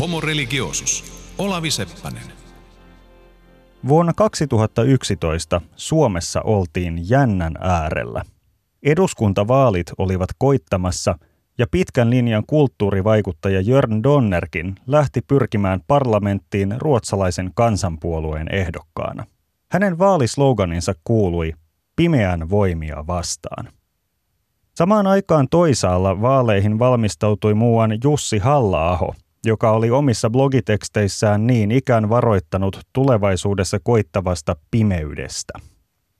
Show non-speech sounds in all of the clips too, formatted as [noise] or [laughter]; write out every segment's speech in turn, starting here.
Homo religiosus. Olavi Seppänen. Vuonna 2011 Suomessa oltiin jännän äärellä. Eduskuntavaalit olivat koittamassa ja pitkän linjan kulttuurivaikuttaja Jörn Donnerkin lähti pyrkimään parlamenttiin ruotsalaisen kansanpuolueen ehdokkaana. Hänen vaalisloganinsa kuului pimeän voimia vastaan. Samaan aikaan toisaalla vaaleihin valmistautui muuan Jussi Halla-aho, joka oli omissa blogiteksteissään niin ikään varoittanut tulevaisuudessa koittavasta pimeydestä.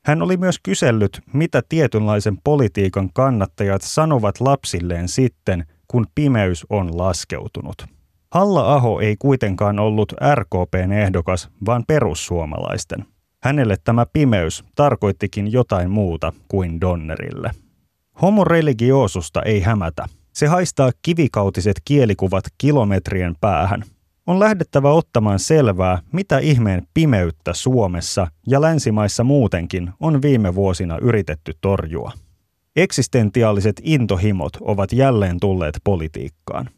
Hän oli myös kysellyt, mitä tietynlaisen politiikan kannattajat sanovat lapsilleen sitten, kun pimeys on laskeutunut. Halla-aho ei kuitenkaan ollut RKPn ehdokas, vaan perussuomalaisten. Hänelle tämä pimeys tarkoittikin jotain muuta kuin Donnerille. Homo religiosusta ei hämätä. Se haistaa kivikautiset kielikuvat kilometrien päähän. On lähdettävä ottamaan selvää, mitä ihmeen pimeyttä Suomessa ja länsimaissa muutenkin on viime vuosina yritetty torjua. Eksistentiaaliset intohimot ovat jälleen tulleet politiikkaan.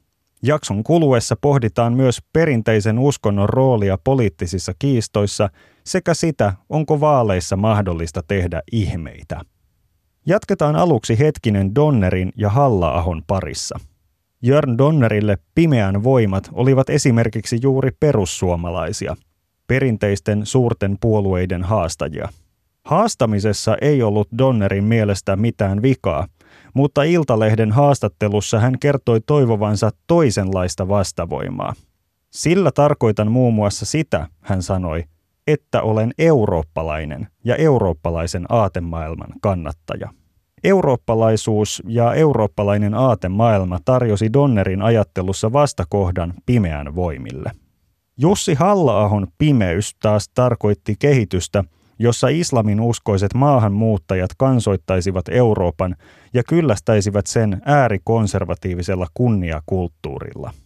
Jakson kuluessa pohditaan myös perinteisen uskonnon roolia poliittisissa kiistoissa sekä sitä, onko vaaleissa mahdollista tehdä ihmeitä. Jatketaan aluksi hetkinen Donnerin ja Halla-ahon parissa. Jörn Donnerille pimeän voimat olivat esimerkiksi juuri perussuomalaisia, perinteisten suurten puolueiden haastajia. Haastamisessa ei ollut Donnerin mielestä mitään vikaa, mutta Iltalehden haastattelussa hän kertoi toivovansa toisenlaista vastavoimaa. Sillä tarkoitan muun muassa sitä, hän sanoi, että olen eurooppalainen ja eurooppalaisen aatemaailman kannattaja. Eurooppalaisuus ja eurooppalainen aatemaailma tarjosi Donnerin ajattelussa vastakohdan pimeän voimille. Jussi Halla-ahon pimeys taas tarkoitti kehitystä, jossa islamin uskoiset maahanmuuttajat kansoittaisivat Euroopan ja kyllästäisivät sen äärikonservatiivisella kunniakulttuurilla –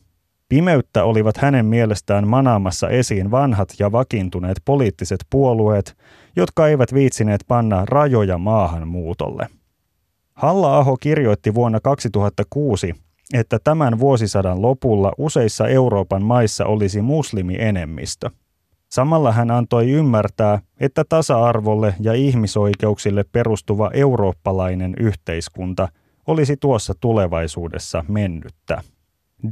Pimeyttä olivat hänen mielestään manaamassa esiin vanhat ja vakiintuneet poliittiset puolueet, jotka eivät viitsineet panna rajoja maahanmuutolle. Halla-aho kirjoitti vuonna 2006, että tämän vuosisadan lopulla useissa Euroopan maissa olisi muslimienemmistö. Samalla hän antoi ymmärtää, että tasa-arvolle ja ihmisoikeuksille perustuva eurooppalainen yhteiskunta olisi tuossa tulevaisuudessa mennyttä.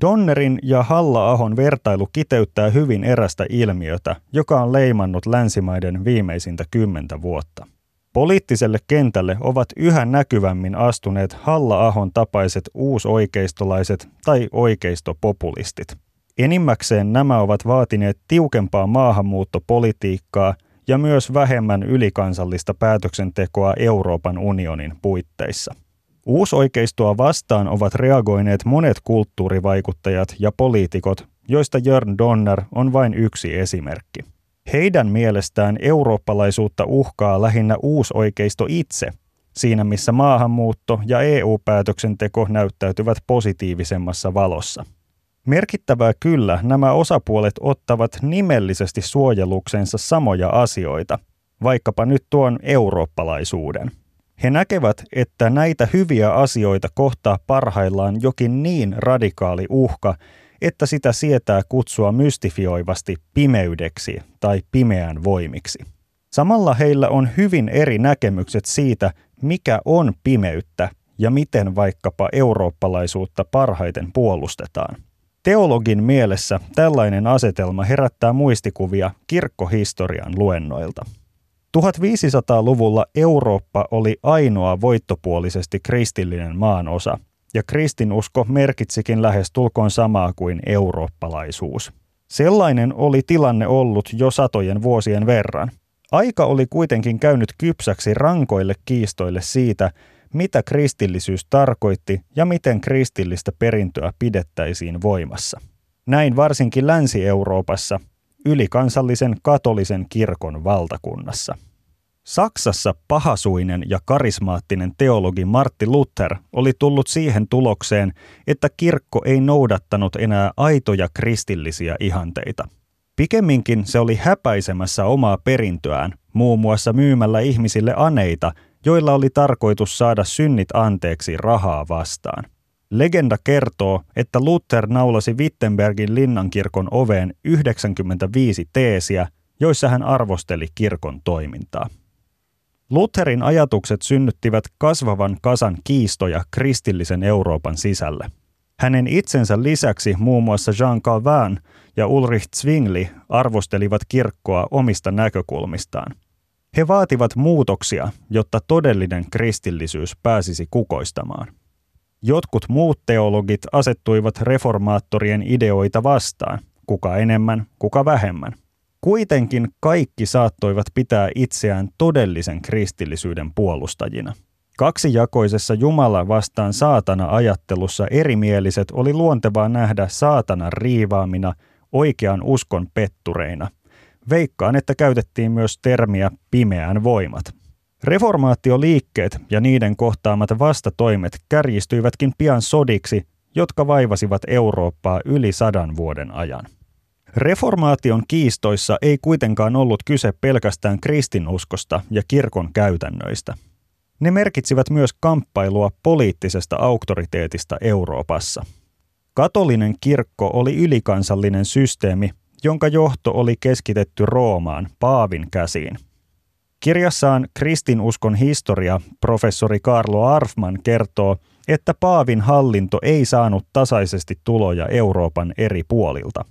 Donnerin ja Halla-ahon vertailu kiteyttää hyvin erästä ilmiötä, joka on leimannut länsimaiden viimeisintä kymmentä vuotta. Poliittiselle kentälle ovat yhä näkyvämmin astuneet Halla-ahon tapaiset uusoikeistolaiset tai oikeistopopulistit. Enimmäkseen nämä ovat vaatineet tiukempaa maahanmuuttopolitiikkaa ja myös vähemmän ylikansallista päätöksentekoa Euroopan unionin puitteissa – Uusoikeistoa vastaan ovat reagoineet monet kulttuurivaikuttajat ja poliitikot, joista Jörn Donner on vain yksi esimerkki. Heidän mielestään eurooppalaisuutta uhkaa lähinnä uusoikeisto itse, siinä missä maahanmuutto ja EU-päätöksenteko näyttäytyvät positiivisemmassa valossa. Merkittävää kyllä nämä osapuolet ottavat nimellisesti suojeluksensa samoja asioita, vaikkapa nyt tuon eurooppalaisuuden – he näkevät, että näitä hyviä asioita kohtaa parhaillaan jokin niin radikaali uhka, että sitä sietää kutsua mystifioivasti pimeydeksi tai pimeän voimiksi. Samalla heillä on hyvin eri näkemykset siitä, mikä on pimeyttä ja miten vaikkapa eurooppalaisuutta parhaiten puolustetaan. Teologin mielessä tällainen asetelma herättää muistikuvia kirkkohistorian luennoilta. 1500-luvulla Eurooppa oli ainoa voittopuolisesti kristillinen maanosa, ja kristinusko merkitsikin lähes tulkoon samaa kuin eurooppalaisuus. Sellainen oli tilanne ollut jo satojen vuosien verran. Aika oli kuitenkin käynyt kypsäksi rankoille kiistoille siitä, mitä kristillisyys tarkoitti ja miten kristillistä perintöä pidettäisiin voimassa. Näin varsinkin Länsi-Euroopassa, ylikansallisen katolisen kirkon valtakunnassa. Saksassa pahasuinen ja karismaattinen teologi Martti Luther oli tullut siihen tulokseen, että kirkko ei noudattanut enää aitoja kristillisiä ihanteita. Pikemminkin se oli häpäisemässä omaa perintöään, muun muassa myymällä ihmisille aneita, joilla oli tarkoitus saada synnit anteeksi rahaa vastaan. Legenda kertoo, että Luther naulasi Wittenbergin linnankirkon oveen 95 teesiä, joissa hän arvosteli kirkon toimintaa. Lutherin ajatukset synnyttivät kasvavan kasan kiistoja kristillisen Euroopan sisälle. Hänen itsensä lisäksi muun muassa Jean Calvin ja Ulrich Zwingli arvostelivat kirkkoa omista näkökulmistaan. He vaativat muutoksia, jotta todellinen kristillisyys pääsisi kukoistamaan. Jotkut muut teologit asettuivat reformaattorien ideoita vastaan, kuka enemmän, kuka vähemmän. Kuitenkin kaikki saattoivat pitää itseään todellisen kristillisyyden puolustajina. Kaksijakoisessa Jumala vastaan saatana ajattelussa erimieliset oli luontevaa nähdä saatanan riivaamina oikean uskon pettureina. Veikkaan, että käytettiin myös termiä pimeän voimat. Reformaatioliikkeet ja niiden kohtaamat vastatoimet kärjistyivätkin pian sodiksi, jotka vaivasivat Eurooppaa yli sadan vuoden ajan. Reformaation kiistoissa ei kuitenkaan ollut kyse pelkästään kristinuskosta ja kirkon käytännöistä. Ne merkitsivät myös kamppailua poliittisesta auktoriteetista Euroopassa. Katolinen kirkko oli ylikansallinen systeemi, jonka johto oli keskitetty Roomaan Paavin käsiin. Kirjassaan Kristinuskon historia professori Carlo Arfman kertoo, että Paavin hallinto ei saanut tasaisesti tuloja Euroopan eri puolilta.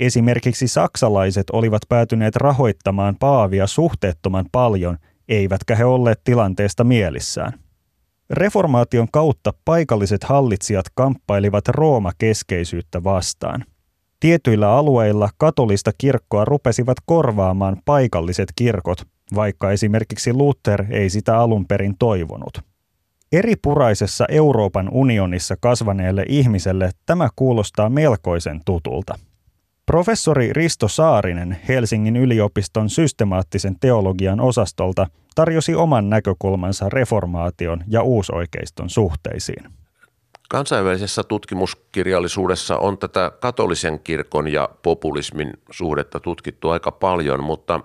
Esimerkiksi saksalaiset olivat päätyneet rahoittamaan Paavia suhteettoman paljon, eivätkä he olleet tilanteesta mielissään. Reformaation kautta paikalliset hallitsijat kamppailivat Rooma-keskeisyyttä vastaan. Tietyillä alueilla katolista kirkkoa rupesivat korvaamaan paikalliset kirkot, vaikka esimerkiksi Luther ei sitä alun perin toivonut. Eri puraisessa Euroopan unionissa kasvaneelle ihmiselle tämä kuulostaa melkoisen tutulta. Professori Risto Saarinen Helsingin yliopiston systemaattisen teologian osastolta tarjosi oman näkökulmansa reformaation ja uusoikeiston suhteisiin. Kansainvälisessä tutkimuskirjallisuudessa on tätä katolisen kirkon ja populismin suhdetta tutkittu aika paljon, mutta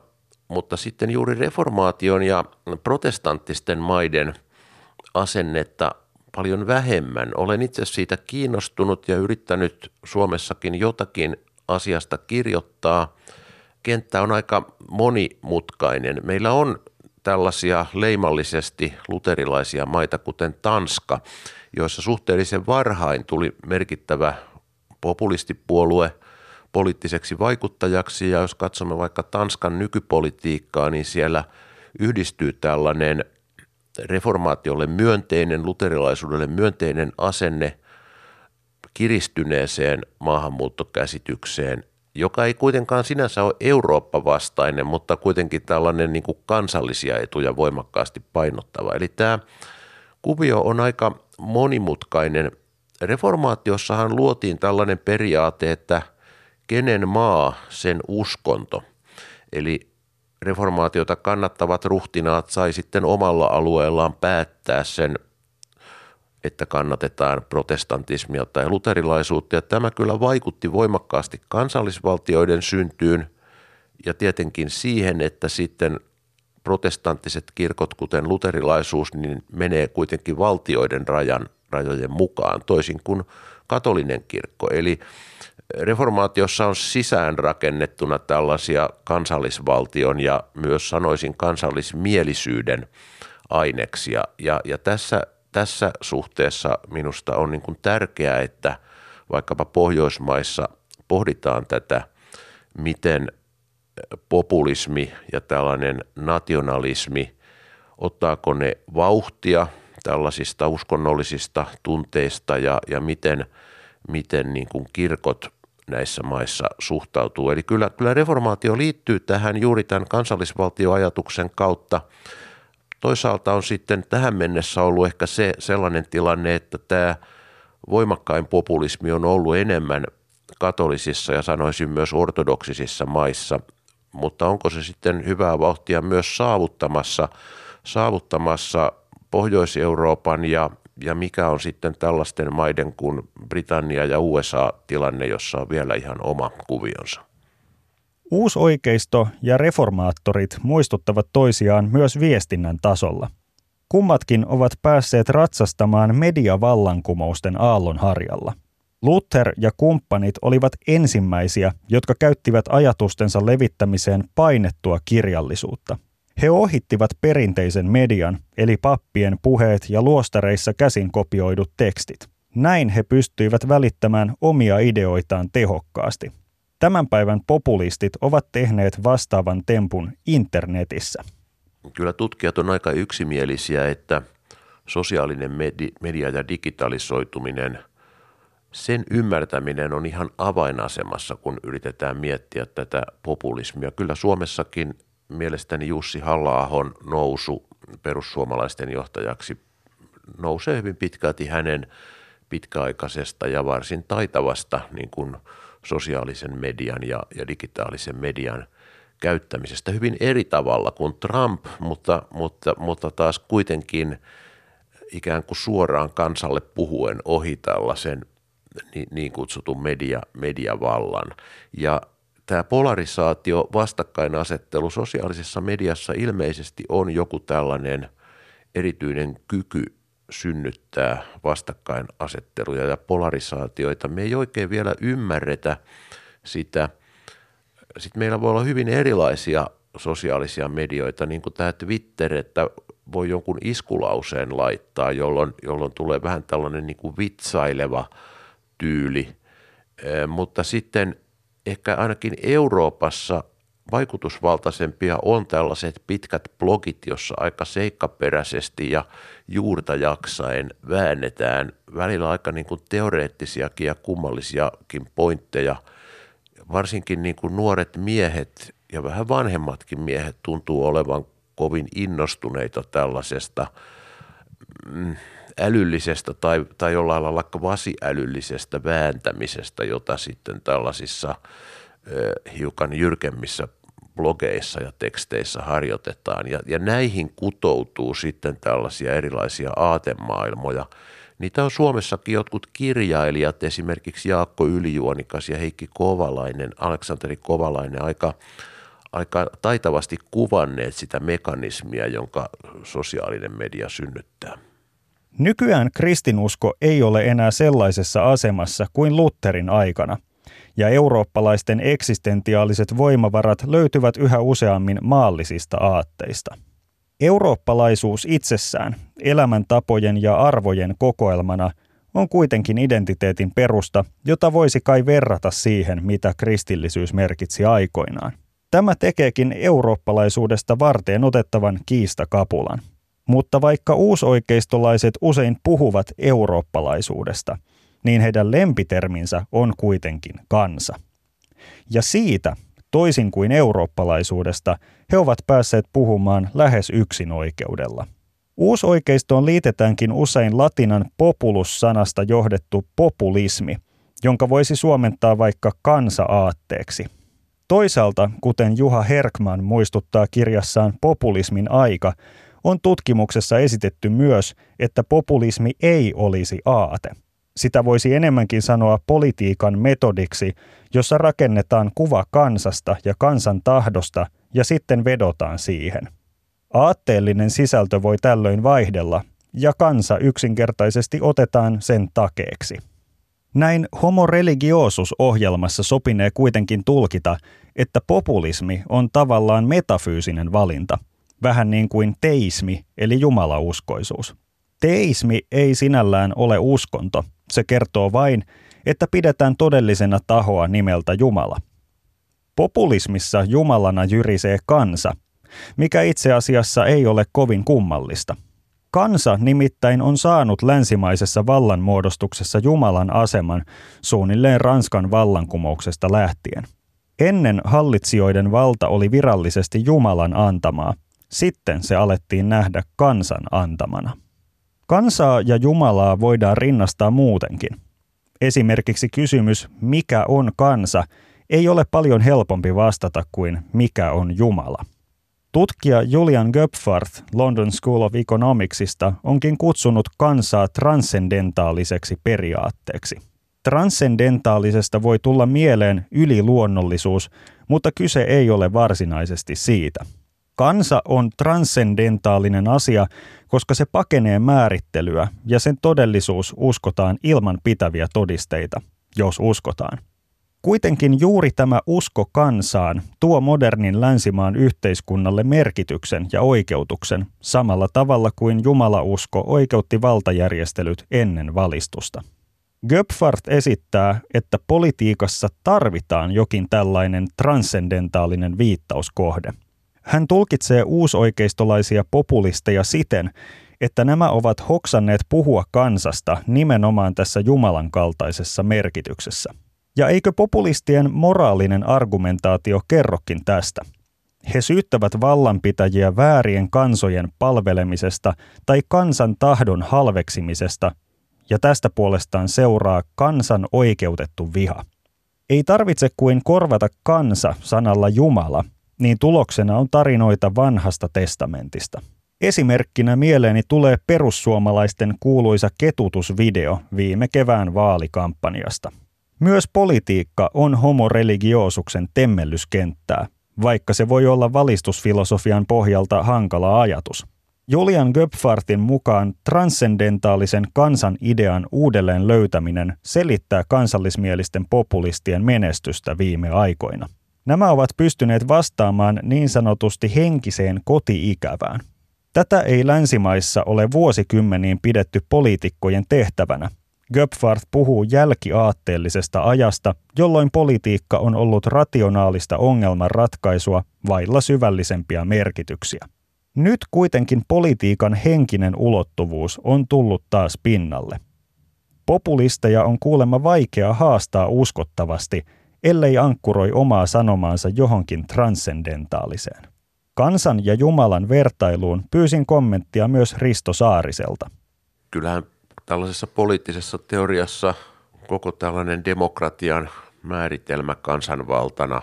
mutta sitten juuri reformaation ja protestanttisten maiden asennetta paljon vähemmän. Olen itse siitä kiinnostunut ja yrittänyt Suomessakin jotakin asiasta kirjoittaa. Kenttä on aika monimutkainen. Meillä on tällaisia leimallisesti luterilaisia maita, kuten Tanska, joissa suhteellisen varhain tuli merkittävä populistipuolue – poliittiseksi vaikuttajaksi ja jos katsomme vaikka Tanskan nykypolitiikkaa, niin siellä yhdistyy tällainen reformaatiolle myönteinen, luterilaisuudelle myönteinen asenne kiristyneeseen maahanmuuttokäsitykseen, joka ei kuitenkaan sinänsä ole Eurooppa-vastainen, mutta kuitenkin tällainen niin kuin kansallisia etuja voimakkaasti painottava. Eli tämä kuvio on aika monimutkainen. Reformaatiossahan luotiin tällainen periaate, että – kenen maa sen uskonto. Eli reformaatiota kannattavat ruhtinaat sai sitten omalla alueellaan päättää sen, että kannatetaan protestantismia tai luterilaisuutta. Ja tämä kyllä vaikutti voimakkaasti kansallisvaltioiden syntyyn ja tietenkin siihen, että sitten protestanttiset kirkot, kuten luterilaisuus, niin menee kuitenkin valtioiden rajan, rajojen mukaan, toisin kuin katolinen kirkko. Eli reformaatiossa on sisäänrakennettuna tällaisia kansallisvaltion ja myös sanoisin kansallismielisyyden aineksia. Ja, ja tässä, tässä suhteessa minusta on niin kuin tärkeää, että vaikkapa Pohjoismaissa pohditaan tätä, miten populismi ja tällainen nationalismi, ottaako ne vauhtia tällaisista uskonnollisista tunteista ja, ja miten, miten niin kuin kirkot näissä maissa suhtautuu. Eli kyllä, kyllä reformaatio liittyy tähän juuri tämän kansallisvaltioajatuksen kautta. Toisaalta on sitten tähän mennessä ollut ehkä se sellainen tilanne, että tämä voimakkain populismi on ollut enemmän katolisissa ja sanoisin myös ortodoksisissa maissa, mutta onko se sitten hyvää vauhtia myös saavuttamassa, saavuttamassa Pohjois-Euroopan ja ja mikä on sitten tällaisten maiden kuin Britannia ja USA tilanne, jossa on vielä ihan oma kuvionsa? Uusoikeisto ja reformaattorit muistuttavat toisiaan myös viestinnän tasolla. Kummatkin ovat päässeet ratsastamaan mediavallankumousten aallonharjalla. Luther ja kumppanit olivat ensimmäisiä, jotka käyttivät ajatustensa levittämiseen painettua kirjallisuutta. He ohittivat perinteisen median, eli pappien puheet ja luostareissa käsin kopioidut tekstit. Näin he pystyivät välittämään omia ideoitaan tehokkaasti. Tämän päivän populistit ovat tehneet vastaavan tempun internetissä. Kyllä tutkijat on aika yksimielisiä, että sosiaalinen media ja digitalisoituminen, sen ymmärtäminen on ihan avainasemassa, kun yritetään miettiä tätä populismia. Kyllä Suomessakin mielestäni Jussi halla nousu perussuomalaisten johtajaksi nousee hyvin pitkälti hänen pitkäaikaisesta ja varsin taitavasta niin kuin sosiaalisen median ja, ja digitaalisen median käyttämisestä hyvin eri tavalla kuin Trump, mutta, mutta, mutta taas kuitenkin ikään kuin suoraan kansalle puhuen ohi tällaisen niin, kutsutun media, mediavallan. Ja tämä polarisaatio, vastakkainasettelu sosiaalisessa mediassa ilmeisesti on joku tällainen erityinen kyky synnyttää vastakkainasetteluja ja polarisaatioita. Me ei oikein vielä ymmärretä sitä. Sitten meillä voi olla hyvin erilaisia sosiaalisia medioita, niin kuin tämä Twitter, että voi jonkun iskulauseen laittaa, jolloin, jolloin tulee vähän tällainen niin kuin vitsaileva tyyli. Mutta sitten ehkä ainakin Euroopassa vaikutusvaltaisempia on tällaiset pitkät blogit, jossa aika seikkaperäisesti ja juurta jaksaen väännetään välillä aika niin kuin teoreettisiakin ja kummallisiakin pointteja. Varsinkin niin kuin nuoret miehet ja vähän vanhemmatkin miehet tuntuu olevan kovin innostuneita tällaisesta mm, älyllisestä tai, tai jollain lailla kvasiälyllisestä vääntämisestä, jota sitten tällaisissa hiukan jyrkemmissä blogeissa ja teksteissä harjoitetaan. Ja, ja näihin kutoutuu sitten tällaisia erilaisia aatemaailmoja. Niitä on Suomessakin jotkut kirjailijat, esimerkiksi Jaakko Ylijuonikas ja Heikki Kovalainen, Aleksanteri Kovalainen, aika, aika taitavasti kuvanneet sitä mekanismia, jonka sosiaalinen media synnyttää. Nykyään kristinusko ei ole enää sellaisessa asemassa kuin Lutherin aikana, ja eurooppalaisten eksistentiaaliset voimavarat löytyvät yhä useammin maallisista aatteista. Eurooppalaisuus itsessään, elämäntapojen ja arvojen kokoelmana, on kuitenkin identiteetin perusta, jota voisi kai verrata siihen, mitä kristillisyys merkitsi aikoinaan. Tämä tekeekin eurooppalaisuudesta varteen otettavan kiistakapulan – mutta vaikka uusoikeistolaiset usein puhuvat eurooppalaisuudesta, niin heidän lempiterminsä on kuitenkin kansa. Ja siitä, toisin kuin eurooppalaisuudesta, he ovat päässeet puhumaan lähes yksin oikeudella. Uusoikeistoon liitetäänkin usein latinan populus-sanasta johdettu populismi, jonka voisi suomentaa vaikka kansa-aatteeksi. Toisaalta, kuten Juha Herkman muistuttaa kirjassaan Populismin aika, on tutkimuksessa esitetty myös, että populismi ei olisi aate. Sitä voisi enemmänkin sanoa politiikan metodiksi, jossa rakennetaan kuva kansasta ja kansan tahdosta ja sitten vedotaan siihen. Aatteellinen sisältö voi tällöin vaihdella, ja kansa yksinkertaisesti otetaan sen takeeksi. Näin Homo religiosus-ohjelmassa sopinee kuitenkin tulkita, että populismi on tavallaan metafyysinen valinta – vähän niin kuin teismi eli jumalauskoisuus. Teismi ei sinällään ole uskonto, se kertoo vain, että pidetään todellisena tahoa nimeltä Jumala. Populismissa Jumalana jyrisee kansa, mikä itse asiassa ei ole kovin kummallista. Kansa nimittäin on saanut länsimaisessa vallanmuodostuksessa Jumalan aseman suunnilleen Ranskan vallankumouksesta lähtien. Ennen hallitsijoiden valta oli virallisesti Jumalan antamaa, sitten se alettiin nähdä kansan antamana. Kansaa ja Jumalaa voidaan rinnastaa muutenkin. Esimerkiksi kysymys, mikä on kansa, ei ole paljon helpompi vastata kuin mikä on Jumala. Tutkija Julian Göpfarth London School of Economicsista onkin kutsunut kansaa transcendentaaliseksi periaatteeksi. Transcendentaalisesta voi tulla mieleen yliluonnollisuus, mutta kyse ei ole varsinaisesti siitä – Kansa on transcendentaalinen asia, koska se pakenee määrittelyä ja sen todellisuus uskotaan ilman pitäviä todisteita, jos uskotaan. Kuitenkin juuri tämä usko kansaan tuo modernin länsimaan yhteiskunnalle merkityksen ja oikeutuksen samalla tavalla kuin jumalausko oikeutti valtajärjestelyt ennen valistusta. Göpfart esittää, että politiikassa tarvitaan jokin tällainen transcendentaalinen viittauskohde. Hän tulkitsee uusoikeistolaisia populisteja siten, että nämä ovat hoksanneet puhua kansasta nimenomaan tässä Jumalan kaltaisessa merkityksessä – ja eikö populistien moraalinen argumentaatio kerrokin tästä? He syyttävät vallanpitäjiä väärien kansojen palvelemisesta tai kansan tahdon halveksimisesta, ja tästä puolestaan seuraa kansan oikeutettu viha. Ei tarvitse kuin korvata kansa sanalla Jumala, niin tuloksena on tarinoita vanhasta testamentista. Esimerkkinä mieleeni tulee perussuomalaisten kuuluisa ketutusvideo viime kevään vaalikampanjasta – myös politiikka on homoreligiosuksen temmellyskenttää, vaikka se voi olla valistusfilosofian pohjalta hankala ajatus. Julian Göpfartin mukaan transcendentaalisen kansan idean uudelleen löytäminen selittää kansallismielisten populistien menestystä viime aikoina. Nämä ovat pystyneet vastaamaan niin sanotusti henkiseen kotiikävään. Tätä ei länsimaissa ole vuosikymmeniin pidetty poliitikkojen tehtävänä, Göpfart puhuu jälkiaatteellisesta ajasta, jolloin politiikka on ollut rationaalista ongelmanratkaisua vailla syvällisempiä merkityksiä. Nyt kuitenkin politiikan henkinen ulottuvuus on tullut taas pinnalle. Populisteja on kuulemma vaikea haastaa uskottavasti, ellei ankkuroi omaa sanomaansa johonkin transcendentaaliseen. Kansan ja Jumalan vertailuun pyysin kommenttia myös Risto Saariselta. Kyllähän tällaisessa poliittisessa teoriassa koko tällainen demokratian määritelmä kansanvaltana,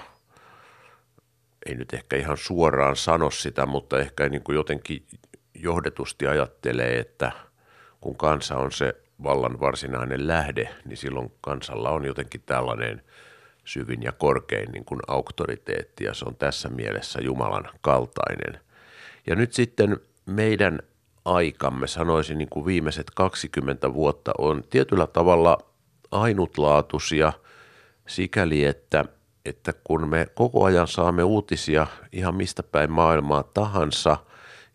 ei nyt ehkä ihan suoraan sano sitä, mutta ehkä niin kuin jotenkin johdetusti ajattelee, että kun kansa on se vallan varsinainen lähde, niin silloin kansalla on jotenkin tällainen syvin ja korkein niin kuin auktoriteetti ja se on tässä mielessä Jumalan kaltainen. Ja nyt sitten meidän aikamme, sanoisin niin kuin viimeiset 20 vuotta, on tietyllä tavalla ainutlaatuisia sikäli, että, että kun me koko ajan saamme uutisia ihan mistä päin maailmaa tahansa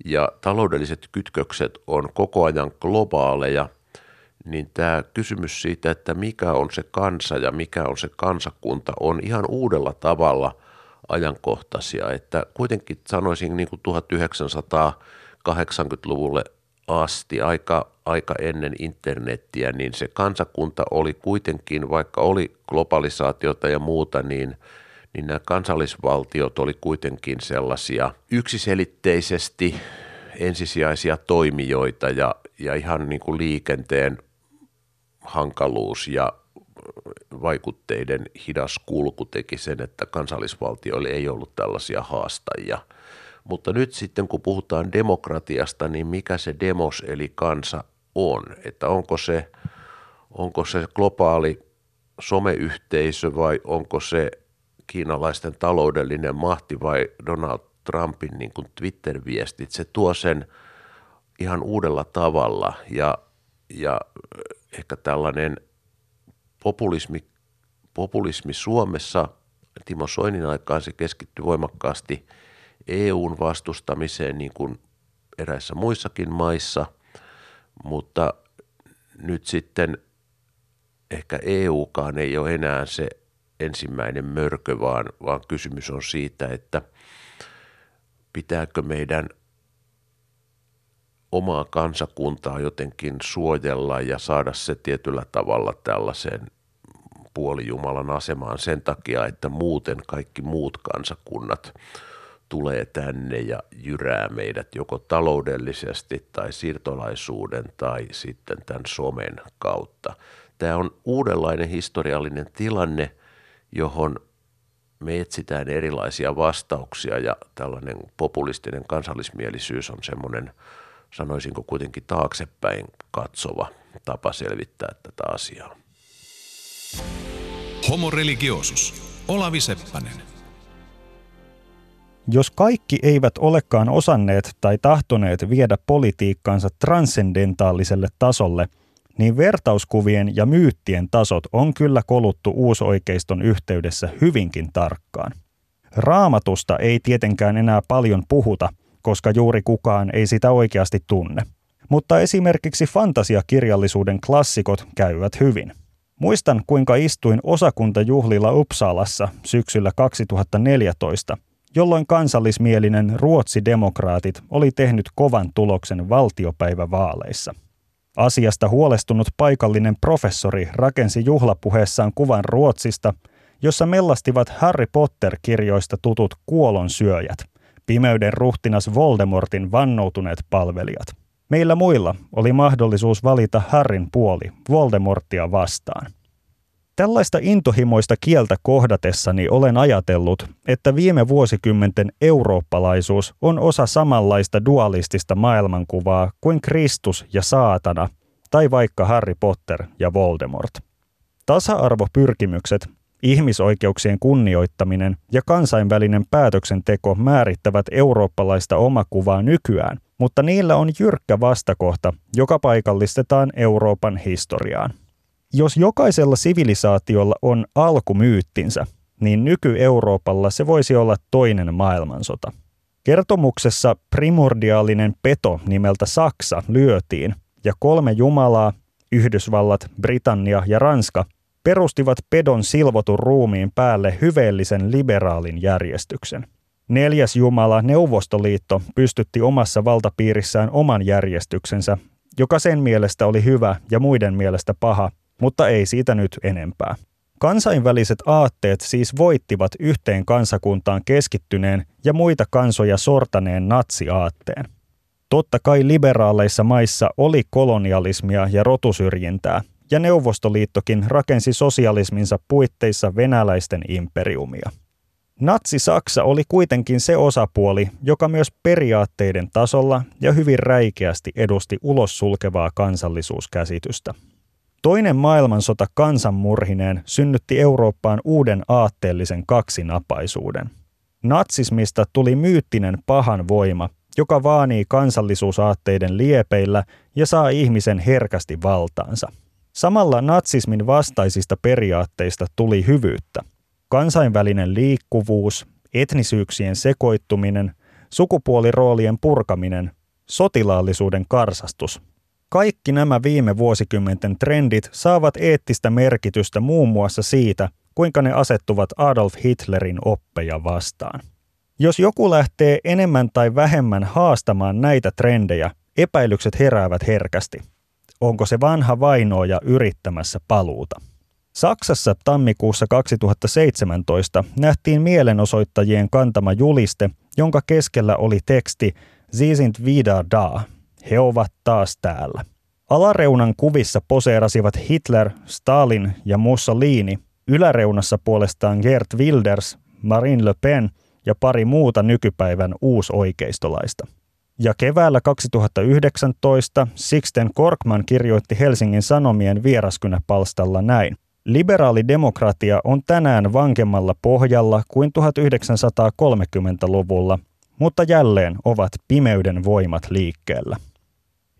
ja taloudelliset kytkökset on koko ajan globaaleja, niin tämä kysymys siitä, että mikä on se kansa ja mikä on se kansakunta, on ihan uudella tavalla ajankohtaisia. Että kuitenkin sanoisin niin kuin 1900 80-luvulle asti, aika, aika ennen internettiä, niin se kansakunta oli kuitenkin, vaikka oli globalisaatiota ja muuta, niin, niin nämä kansallisvaltiot oli kuitenkin sellaisia yksiselitteisesti ensisijaisia toimijoita ja, ja ihan niin kuin liikenteen hankaluus ja vaikutteiden hidas kulku teki sen, että kansallisvaltioille ei ollut tällaisia haastajia – mutta nyt sitten kun puhutaan demokratiasta, niin mikä se demos eli kansa on? Että onko se, onko se globaali someyhteisö vai onko se kiinalaisten taloudellinen mahti vai Donald Trumpin niin kuin Twitter-viestit, se tuo sen ihan uudella tavalla ja, ja ehkä tällainen populismi, populismi Suomessa, Timo Soinin aikaan se keskittyi voimakkaasti – EUn vastustamiseen niin kuin eräissä muissakin maissa, mutta nyt sitten ehkä EUkaan ei ole enää se ensimmäinen mörkö, vaan, vaan kysymys on siitä, että pitääkö meidän omaa kansakuntaa jotenkin suojella ja saada se tietyllä tavalla tällaiseen puolijumalan asemaan sen takia, että muuten kaikki muut kansakunnat tulee tänne ja jyrää meidät joko taloudellisesti tai siirtolaisuuden tai sitten tämän somen kautta. Tämä on uudenlainen historiallinen tilanne, johon me etsitään erilaisia vastauksia ja tällainen populistinen kansallismielisyys on semmoinen, sanoisinko kuitenkin taaksepäin katsova tapa selvittää tätä asiaa. Homo religiosus. Olavi Seppänen. Jos kaikki eivät olekaan osanneet tai tahtoneet viedä politiikkaansa transcendentaaliselle tasolle, niin vertauskuvien ja myyttien tasot on kyllä koluttu uusoikeiston yhteydessä hyvinkin tarkkaan. Raamatusta ei tietenkään enää paljon puhuta, koska juuri kukaan ei sitä oikeasti tunne. Mutta esimerkiksi fantasiakirjallisuuden klassikot käyvät hyvin. Muistan, kuinka istuin osakuntajuhlilla Uppsalassa syksyllä 2014, jolloin kansallismielinen ruotsidemokraatit oli tehnyt kovan tuloksen valtiopäivävaaleissa. Asiasta huolestunut paikallinen professori rakensi juhlapuheessaan kuvan Ruotsista, jossa mellastivat Harry Potter-kirjoista tutut kuolonsyöjät, pimeyden ruhtinas Voldemortin vannoutuneet palvelijat. Meillä muilla oli mahdollisuus valita Harrin puoli Voldemortia vastaan. Tällaista intohimoista kieltä kohdatessani olen ajatellut, että viime vuosikymmenten eurooppalaisuus on osa samanlaista dualistista maailmankuvaa kuin Kristus ja saatana, tai vaikka Harry Potter ja Voldemort. Tasa-arvopyrkimykset, ihmisoikeuksien kunnioittaminen ja kansainvälinen päätöksenteko määrittävät eurooppalaista omakuvaa nykyään, mutta niillä on jyrkkä vastakohta, joka paikallistetaan Euroopan historiaan. Jos jokaisella sivilisaatiolla on alkumyyttinsä, niin nyky-Euroopalla se voisi olla toinen maailmansota. Kertomuksessa primordiaalinen peto nimeltä Saksa lyötiin, ja kolme jumalaa, Yhdysvallat, Britannia ja Ranska, perustivat pedon silvotun ruumiin päälle hyveellisen liberaalin järjestyksen. Neljäs Jumala, Neuvostoliitto, pystytti omassa valtapiirissään oman järjestyksensä, joka sen mielestä oli hyvä ja muiden mielestä paha, mutta ei siitä nyt enempää. Kansainväliset aatteet siis voittivat yhteen kansakuntaan keskittyneen ja muita kansoja sortaneen natsiaatteen. Totta kai liberaaleissa maissa oli kolonialismia ja rotusyrjintää, ja Neuvostoliittokin rakensi sosialisminsa puitteissa venäläisten imperiumia. Natsi-Saksa oli kuitenkin se osapuoli, joka myös periaatteiden tasolla ja hyvin räikeästi edusti ulos sulkevaa kansallisuuskäsitystä. Toinen maailmansota kansanmurhineen synnytti Eurooppaan uuden aatteellisen kaksinapaisuuden. Natsismista tuli myyttinen pahan voima, joka vaanii kansallisuusaatteiden liepeillä ja saa ihmisen herkästi valtaansa. Samalla natsismin vastaisista periaatteista tuli hyvyyttä. Kansainvälinen liikkuvuus, etnisyyksien sekoittuminen, sukupuoliroolien purkaminen, sotilaallisuuden karsastus – kaikki nämä viime vuosikymmenten trendit saavat eettistä merkitystä muun muassa siitä, kuinka ne asettuvat Adolf Hitlerin oppeja vastaan. Jos joku lähtee enemmän tai vähemmän haastamaan näitä trendejä, epäilykset heräävät herkästi. Onko se vanha vainoja yrittämässä paluuta? Saksassa tammikuussa 2017 nähtiin mielenosoittajien kantama juliste, jonka keskellä oli teksti Sie sind wieder da, he ovat taas täällä. Alareunan kuvissa poseerasivat Hitler, Stalin ja Mussolini, yläreunassa puolestaan Gert Wilders, Marine Le Pen ja pari muuta nykypäivän uusoikeistolaista. Ja keväällä 2019 Sixten Korkman kirjoitti Helsingin Sanomien vieraskynäpalstalla näin. Liberaali demokratia on tänään vankemmalla pohjalla kuin 1930-luvulla, mutta jälleen ovat pimeyden voimat liikkeellä.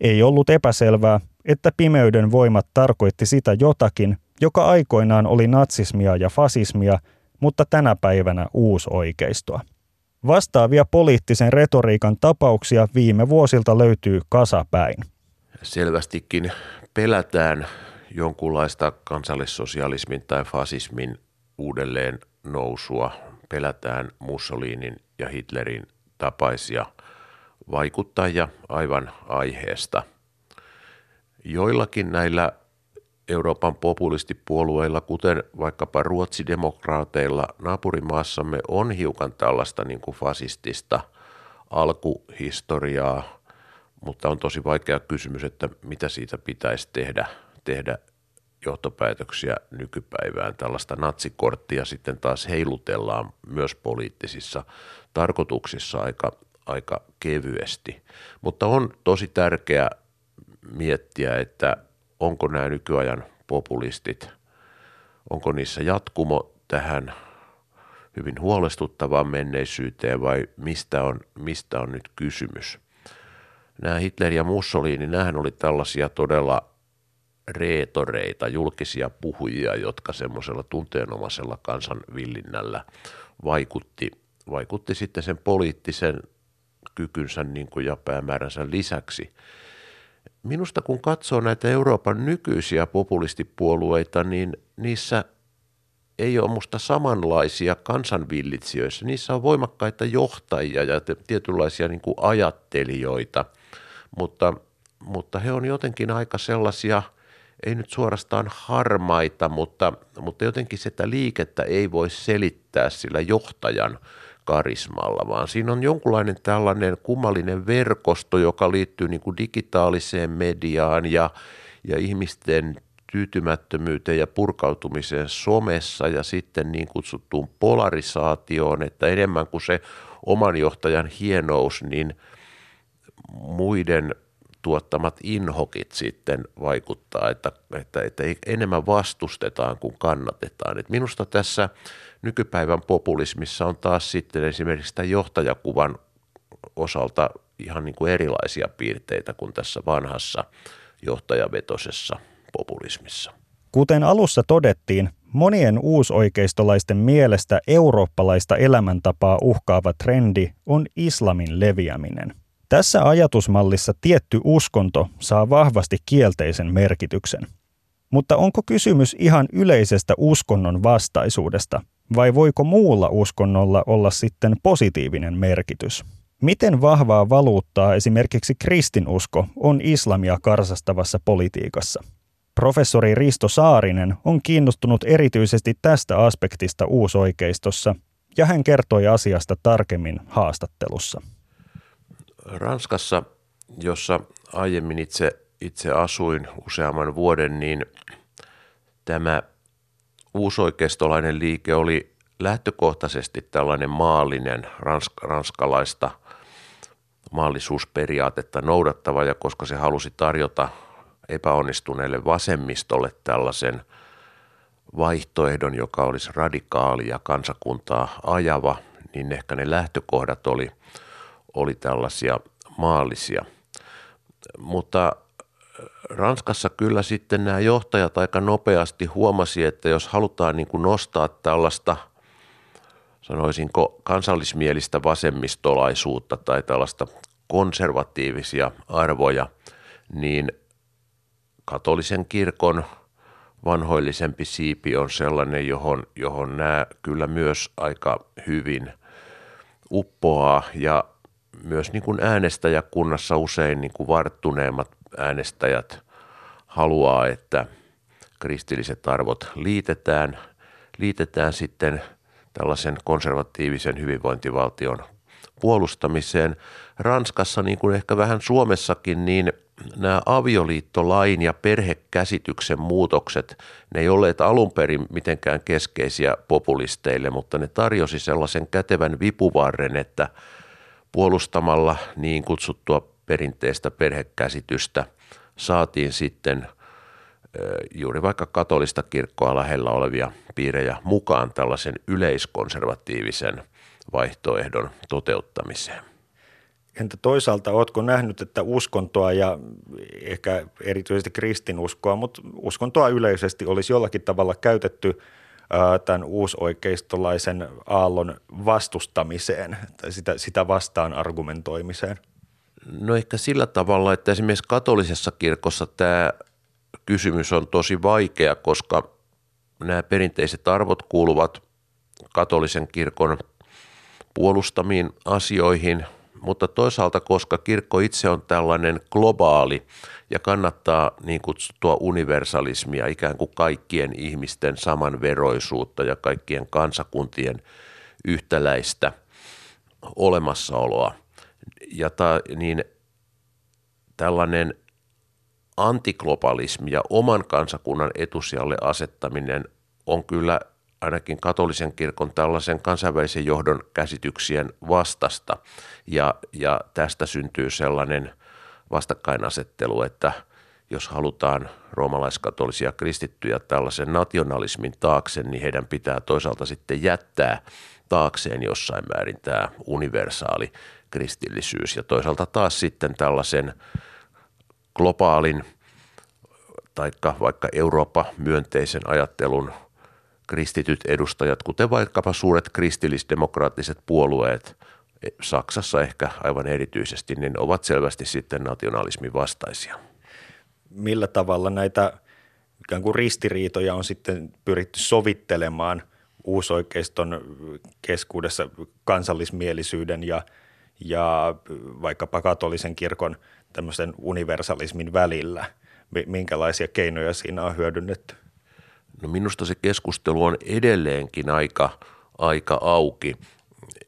Ei ollut epäselvää, että pimeyden voimat tarkoitti sitä jotakin, joka aikoinaan oli natsismia ja fasismia, mutta tänä päivänä uusoikeistoa. Vastaavia poliittisen retoriikan tapauksia viime vuosilta löytyy kasapäin. Selvästikin pelätään jonkunlaista kansallissosialismin tai fasismin uudelleen nousua. Pelätään Mussolinin ja Hitlerin tapaisia – vaikuttajia aivan aiheesta. Joillakin näillä Euroopan populistipuolueilla, kuten vaikkapa ruotsidemokraateilla naapurimaassamme, on hiukan tällaista niin kuin fasistista alkuhistoriaa, mutta on tosi vaikea kysymys, että mitä siitä pitäisi tehdä, tehdä johtopäätöksiä nykypäivään. Tällaista natsikorttia sitten taas heilutellaan myös poliittisissa tarkoituksissa aika aika kevyesti. Mutta on tosi tärkeää miettiä, että onko nämä nykyajan populistit, onko niissä jatkumo tähän hyvin huolestuttavaan menneisyyteen vai mistä on, mistä on nyt kysymys. Nämä Hitler ja Mussolini, nämähän oli tällaisia todella reetoreita, julkisia puhujia, jotka semmoisella tunteenomaisella kansanvillinnällä vaikutti, vaikutti sitten sen poliittisen kykynsä niin kuin ja päämääränsä lisäksi. Minusta kun katsoo näitä Euroopan nykyisiä populistipuolueita, niin niissä ei ole musta samanlaisia kansanvillitsijöissä. Niissä on voimakkaita johtajia ja tietynlaisia niin kuin ajattelijoita, mutta, mutta he on jotenkin aika sellaisia – ei nyt suorastaan harmaita, mutta, mutta jotenkin sitä liikettä ei voi selittää sillä johtajan karismalla, vaan siinä on jonkunlainen tällainen kummallinen verkosto, joka liittyy niin kuin digitaaliseen mediaan ja, ja ihmisten tyytymättömyyteen ja purkautumiseen somessa ja sitten niin kutsuttuun polarisaatioon, että enemmän kuin se oman johtajan hienous, niin muiden tuottamat inhokit sitten vaikuttaa, että, että, että enemmän vastustetaan kuin kannatetaan. Et minusta tässä nykypäivän populismissa on taas sitten esimerkiksi tämän johtajakuvan osalta ihan niin kuin erilaisia piirteitä kuin tässä vanhassa johtajavetosessa populismissa. Kuten alussa todettiin, monien uusoikeistolaisten mielestä eurooppalaista elämäntapaa uhkaava trendi on islamin leviäminen – tässä ajatusmallissa tietty uskonto saa vahvasti kielteisen merkityksen. Mutta onko kysymys ihan yleisestä uskonnon vastaisuudesta, vai voiko muulla uskonnolla olla sitten positiivinen merkitys? Miten vahvaa valuuttaa esimerkiksi kristinusko on islamia karsastavassa politiikassa? Professori Risto Saarinen on kiinnostunut erityisesti tästä aspektista uusoikeistossa, ja hän kertoi asiasta tarkemmin haastattelussa. Ranskassa, jossa aiemmin itse, itse asuin useamman vuoden, niin tämä uusoikeistolainen liike oli lähtökohtaisesti tällainen maallinen ransk- ranskalaista maallisuusperiaatetta noudattava, ja koska se halusi tarjota epäonnistuneelle vasemmistolle tällaisen vaihtoehdon, joka olisi radikaali ja kansakuntaa ajava, niin ehkä ne lähtökohdat oli – oli tällaisia maallisia. Mutta Ranskassa kyllä sitten nämä johtajat aika nopeasti huomasi, että jos halutaan niin kuin nostaa tällaista, sanoisinko kansallismielistä vasemmistolaisuutta tai tällaista konservatiivisia arvoja, niin katolisen kirkon vanhoillisempi siipi on sellainen, johon, johon nämä kyllä myös aika hyvin uppoaa. Ja myös niin kuin äänestäjäkunnassa usein niin kuin varttuneemmat äänestäjät haluaa, että kristilliset arvot liitetään, liitetään sitten tällaisen konservatiivisen hyvinvointivaltion puolustamiseen. Ranskassa, niin kuin ehkä vähän Suomessakin, niin nämä avioliittolain ja perhekäsityksen muutokset, ne ei olleet alun perin mitenkään keskeisiä populisteille, mutta ne tarjosi sellaisen kätevän vipuvarren, että – puolustamalla niin kutsuttua perinteistä perhekäsitystä saatiin sitten juuri vaikka katolista kirkkoa lähellä olevia piirejä mukaan tällaisen yleiskonservatiivisen vaihtoehdon toteuttamiseen. Entä toisaalta, oletko nähnyt, että uskontoa ja ehkä erityisesti kristinuskoa, mutta uskontoa yleisesti olisi jollakin tavalla käytetty – tämän uusoikeistolaisen aallon vastustamiseen tai sitä, sitä vastaan argumentoimiseen? No ehkä sillä tavalla, että esimerkiksi katolisessa kirkossa tämä kysymys on tosi vaikea, koska nämä perinteiset arvot kuuluvat katolisen kirkon puolustamiin asioihin, mutta toisaalta koska kirkko itse on tällainen globaali ja kannattaa niin kutsuttua universalismia, ikään kuin kaikkien ihmisten samanveroisuutta ja kaikkien kansakuntien yhtäläistä olemassaoloa. Ja ta, niin tällainen antiglobalismi ja oman kansakunnan etusijalle asettaminen on kyllä ainakin katolisen kirkon tällaisen kansainvälisen johdon käsityksien vastasta. Ja, ja tästä syntyy sellainen vastakkainasettelu, että jos halutaan roomalaiskatolisia kristittyjä tällaisen nationalismin taakse, niin heidän pitää toisaalta sitten jättää taakseen jossain määrin tämä universaali kristillisyys ja toisaalta taas sitten tällaisen globaalin taikka vaikka Eurooppa-myönteisen ajattelun kristityt edustajat, kuten vaikkapa suuret kristillisdemokraattiset puolueet, Saksassa ehkä aivan erityisesti, niin ovat selvästi sitten nationalismin vastaisia. Millä tavalla näitä ikään kuin ristiriitoja on sitten pyritty sovittelemaan uusoikeiston keskuudessa kansallismielisyyden ja, ja vaikkapa katolisen kirkon tämmöisen universalismin välillä? Minkälaisia keinoja siinä on hyödynnetty? No minusta se keskustelu on edelleenkin aika, aika auki.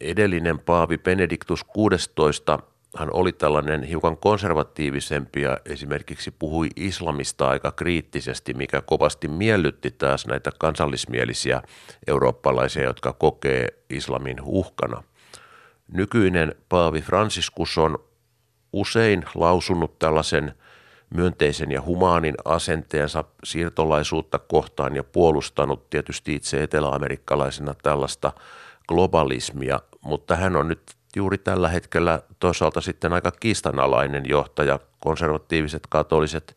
Edellinen paavi Benediktus 16 hän oli tällainen hiukan konservatiivisempi ja esimerkiksi puhui islamista aika kriittisesti, mikä kovasti miellytti taas näitä kansallismielisiä eurooppalaisia, jotka kokee islamin uhkana. Nykyinen paavi Franciscus on usein lausunut tällaisen myönteisen ja humaanin asenteensa siirtolaisuutta kohtaan ja puolustanut tietysti itse eteläamerikkalaisena tällaista globalismia, mutta hän on nyt juuri tällä hetkellä toisaalta sitten aika kiistanalainen johtaja. Konservatiiviset katoliset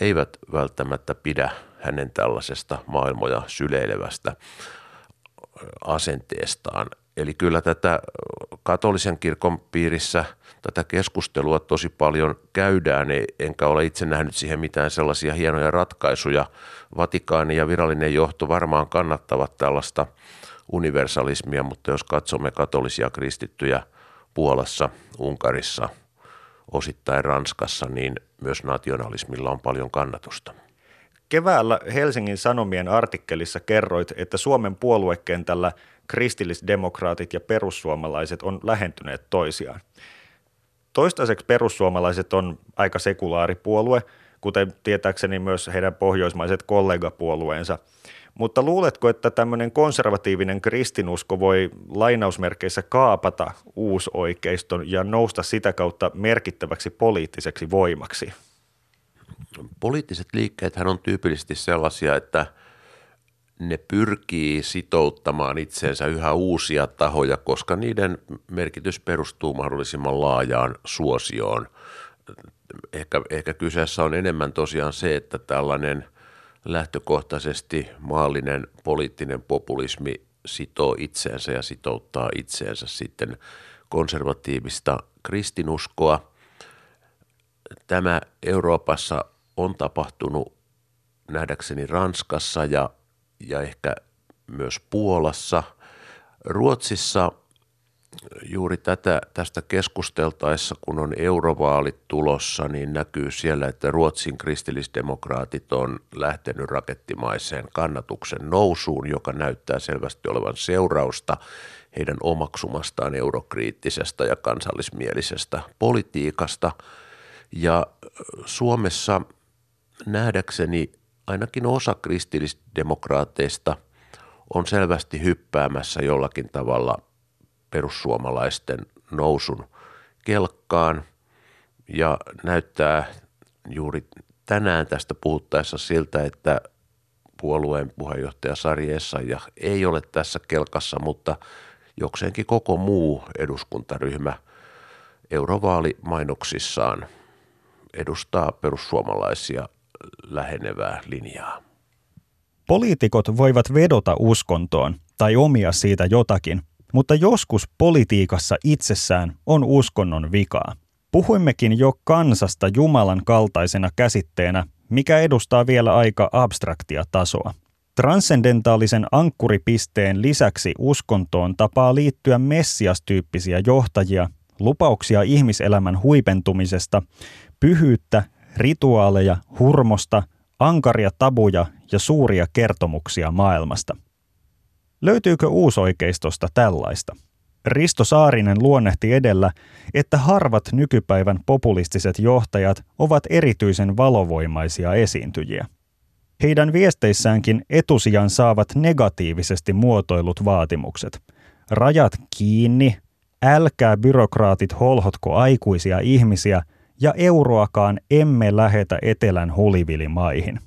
eivät välttämättä pidä hänen tällaisesta maailmoja syleilevästä asenteestaan. Eli kyllä tätä katolisen kirkon piirissä tätä keskustelua tosi paljon käydään, enkä ole itse nähnyt siihen mitään sellaisia hienoja ratkaisuja. Vatikaani ja virallinen johto varmaan kannattavat tällaista universalismia, mutta jos katsomme katolisia kristittyjä Puolassa, Unkarissa, osittain Ranskassa, niin myös nationalismilla on paljon kannatusta. Keväällä Helsingin Sanomien artikkelissa kerroit, että Suomen puoluekentällä kristillisdemokraatit ja perussuomalaiset on lähentyneet toisiaan. Toistaiseksi perussuomalaiset on aika sekulaaripuolue, kuten tietääkseni myös heidän pohjoismaiset kollegapuolueensa – mutta luuletko, että tämmöinen konservatiivinen kristinusko voi lainausmerkeissä kaapata uusoikeiston ja nousta sitä kautta merkittäväksi poliittiseksi voimaksi? Poliittiset liikkeethän on tyypillisesti sellaisia, että ne pyrkii sitouttamaan itseensä yhä uusia tahoja, koska niiden merkitys perustuu mahdollisimman laajaan suosioon. Ehkä, ehkä kyseessä on enemmän tosiaan se, että tällainen – lähtökohtaisesti maallinen poliittinen populismi sitoo itseensä ja sitouttaa itseensä sitten konservatiivista kristinuskoa. Tämä Euroopassa on tapahtunut nähdäkseni Ranskassa ja, ja ehkä myös Puolassa. Ruotsissa juuri tätä, tästä keskusteltaessa, kun on eurovaalit tulossa, niin näkyy siellä, että Ruotsin kristillisdemokraatit on lähtenyt rakettimaiseen kannatuksen nousuun, joka näyttää selvästi olevan seurausta heidän omaksumastaan eurokriittisestä ja kansallismielisestä politiikasta. Ja Suomessa nähdäkseni ainakin osa kristillisdemokraateista on selvästi hyppäämässä jollakin tavalla – perussuomalaisten nousun kelkkaan. Ja näyttää juuri tänään tästä puhuttaessa siltä, että puolueen puheenjohtaja Sari ja ei ole tässä kelkassa, mutta jokseenkin koko muu eduskuntaryhmä eurovaalimainoksissaan edustaa perussuomalaisia lähenevää linjaa. Poliitikot voivat vedota uskontoon tai omia siitä jotakin, mutta joskus politiikassa itsessään on uskonnon vikaa. Puhuimmekin jo kansasta Jumalan kaltaisena käsitteenä, mikä edustaa vielä aika abstraktia tasoa. Transcendentaalisen ankkuripisteen lisäksi uskontoon tapaa liittyä messiastyyppisiä johtajia, lupauksia ihmiselämän huipentumisesta, pyhyyttä, rituaaleja, hurmosta, ankaria tabuja ja suuria kertomuksia maailmasta – Löytyykö uusoikeistosta tällaista? Risto Saarinen luonnehti edellä, että harvat nykypäivän populistiset johtajat ovat erityisen valovoimaisia esiintyjiä. Heidän viesteissäänkin etusijan saavat negatiivisesti muotoilut vaatimukset. Rajat kiinni, älkää byrokraatit holhotko aikuisia ihmisiä ja euroakaan emme lähetä etelän holivilimaihin.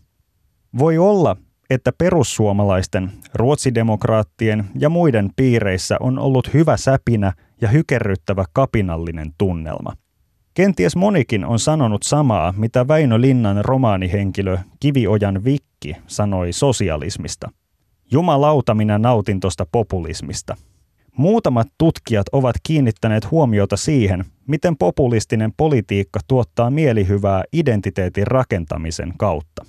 Voi olla, että perussuomalaisten, ruotsidemokraattien ja muiden piireissä on ollut hyvä säpinä ja hykerryttävä kapinallinen tunnelma. Kenties monikin on sanonut samaa, mitä Väinö Linnan romaanihenkilö Kiviojan Vikki sanoi sosialismista. Jumalauta minä nautin tosta populismista. Muutamat tutkijat ovat kiinnittäneet huomiota siihen, miten populistinen politiikka tuottaa mielihyvää identiteetin rakentamisen kautta.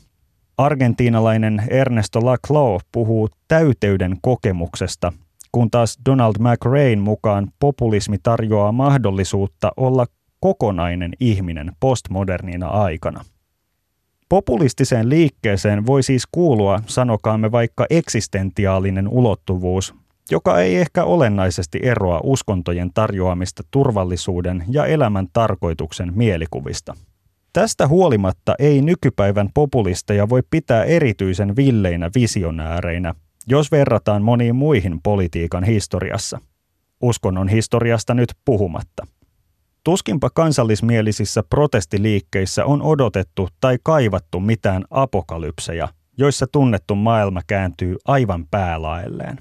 Argentiinalainen Ernesto Laclau puhuu täyteyden kokemuksesta, kun taas Donald McRain mukaan populismi tarjoaa mahdollisuutta olla kokonainen ihminen postmodernina aikana. Populistiseen liikkeeseen voi siis kuulua, sanokaamme vaikka eksistentiaalinen ulottuvuus, joka ei ehkä olennaisesti eroa uskontojen tarjoamista turvallisuuden ja elämän tarkoituksen mielikuvista. Tästä huolimatta ei nykypäivän populisteja voi pitää erityisen villeinä visionääreinä, jos verrataan moniin muihin politiikan historiassa. Uskonnon historiasta nyt puhumatta. Tuskinpa kansallismielisissä protestiliikkeissä on odotettu tai kaivattu mitään apokalypseja, joissa tunnettu maailma kääntyy aivan päälaelleen.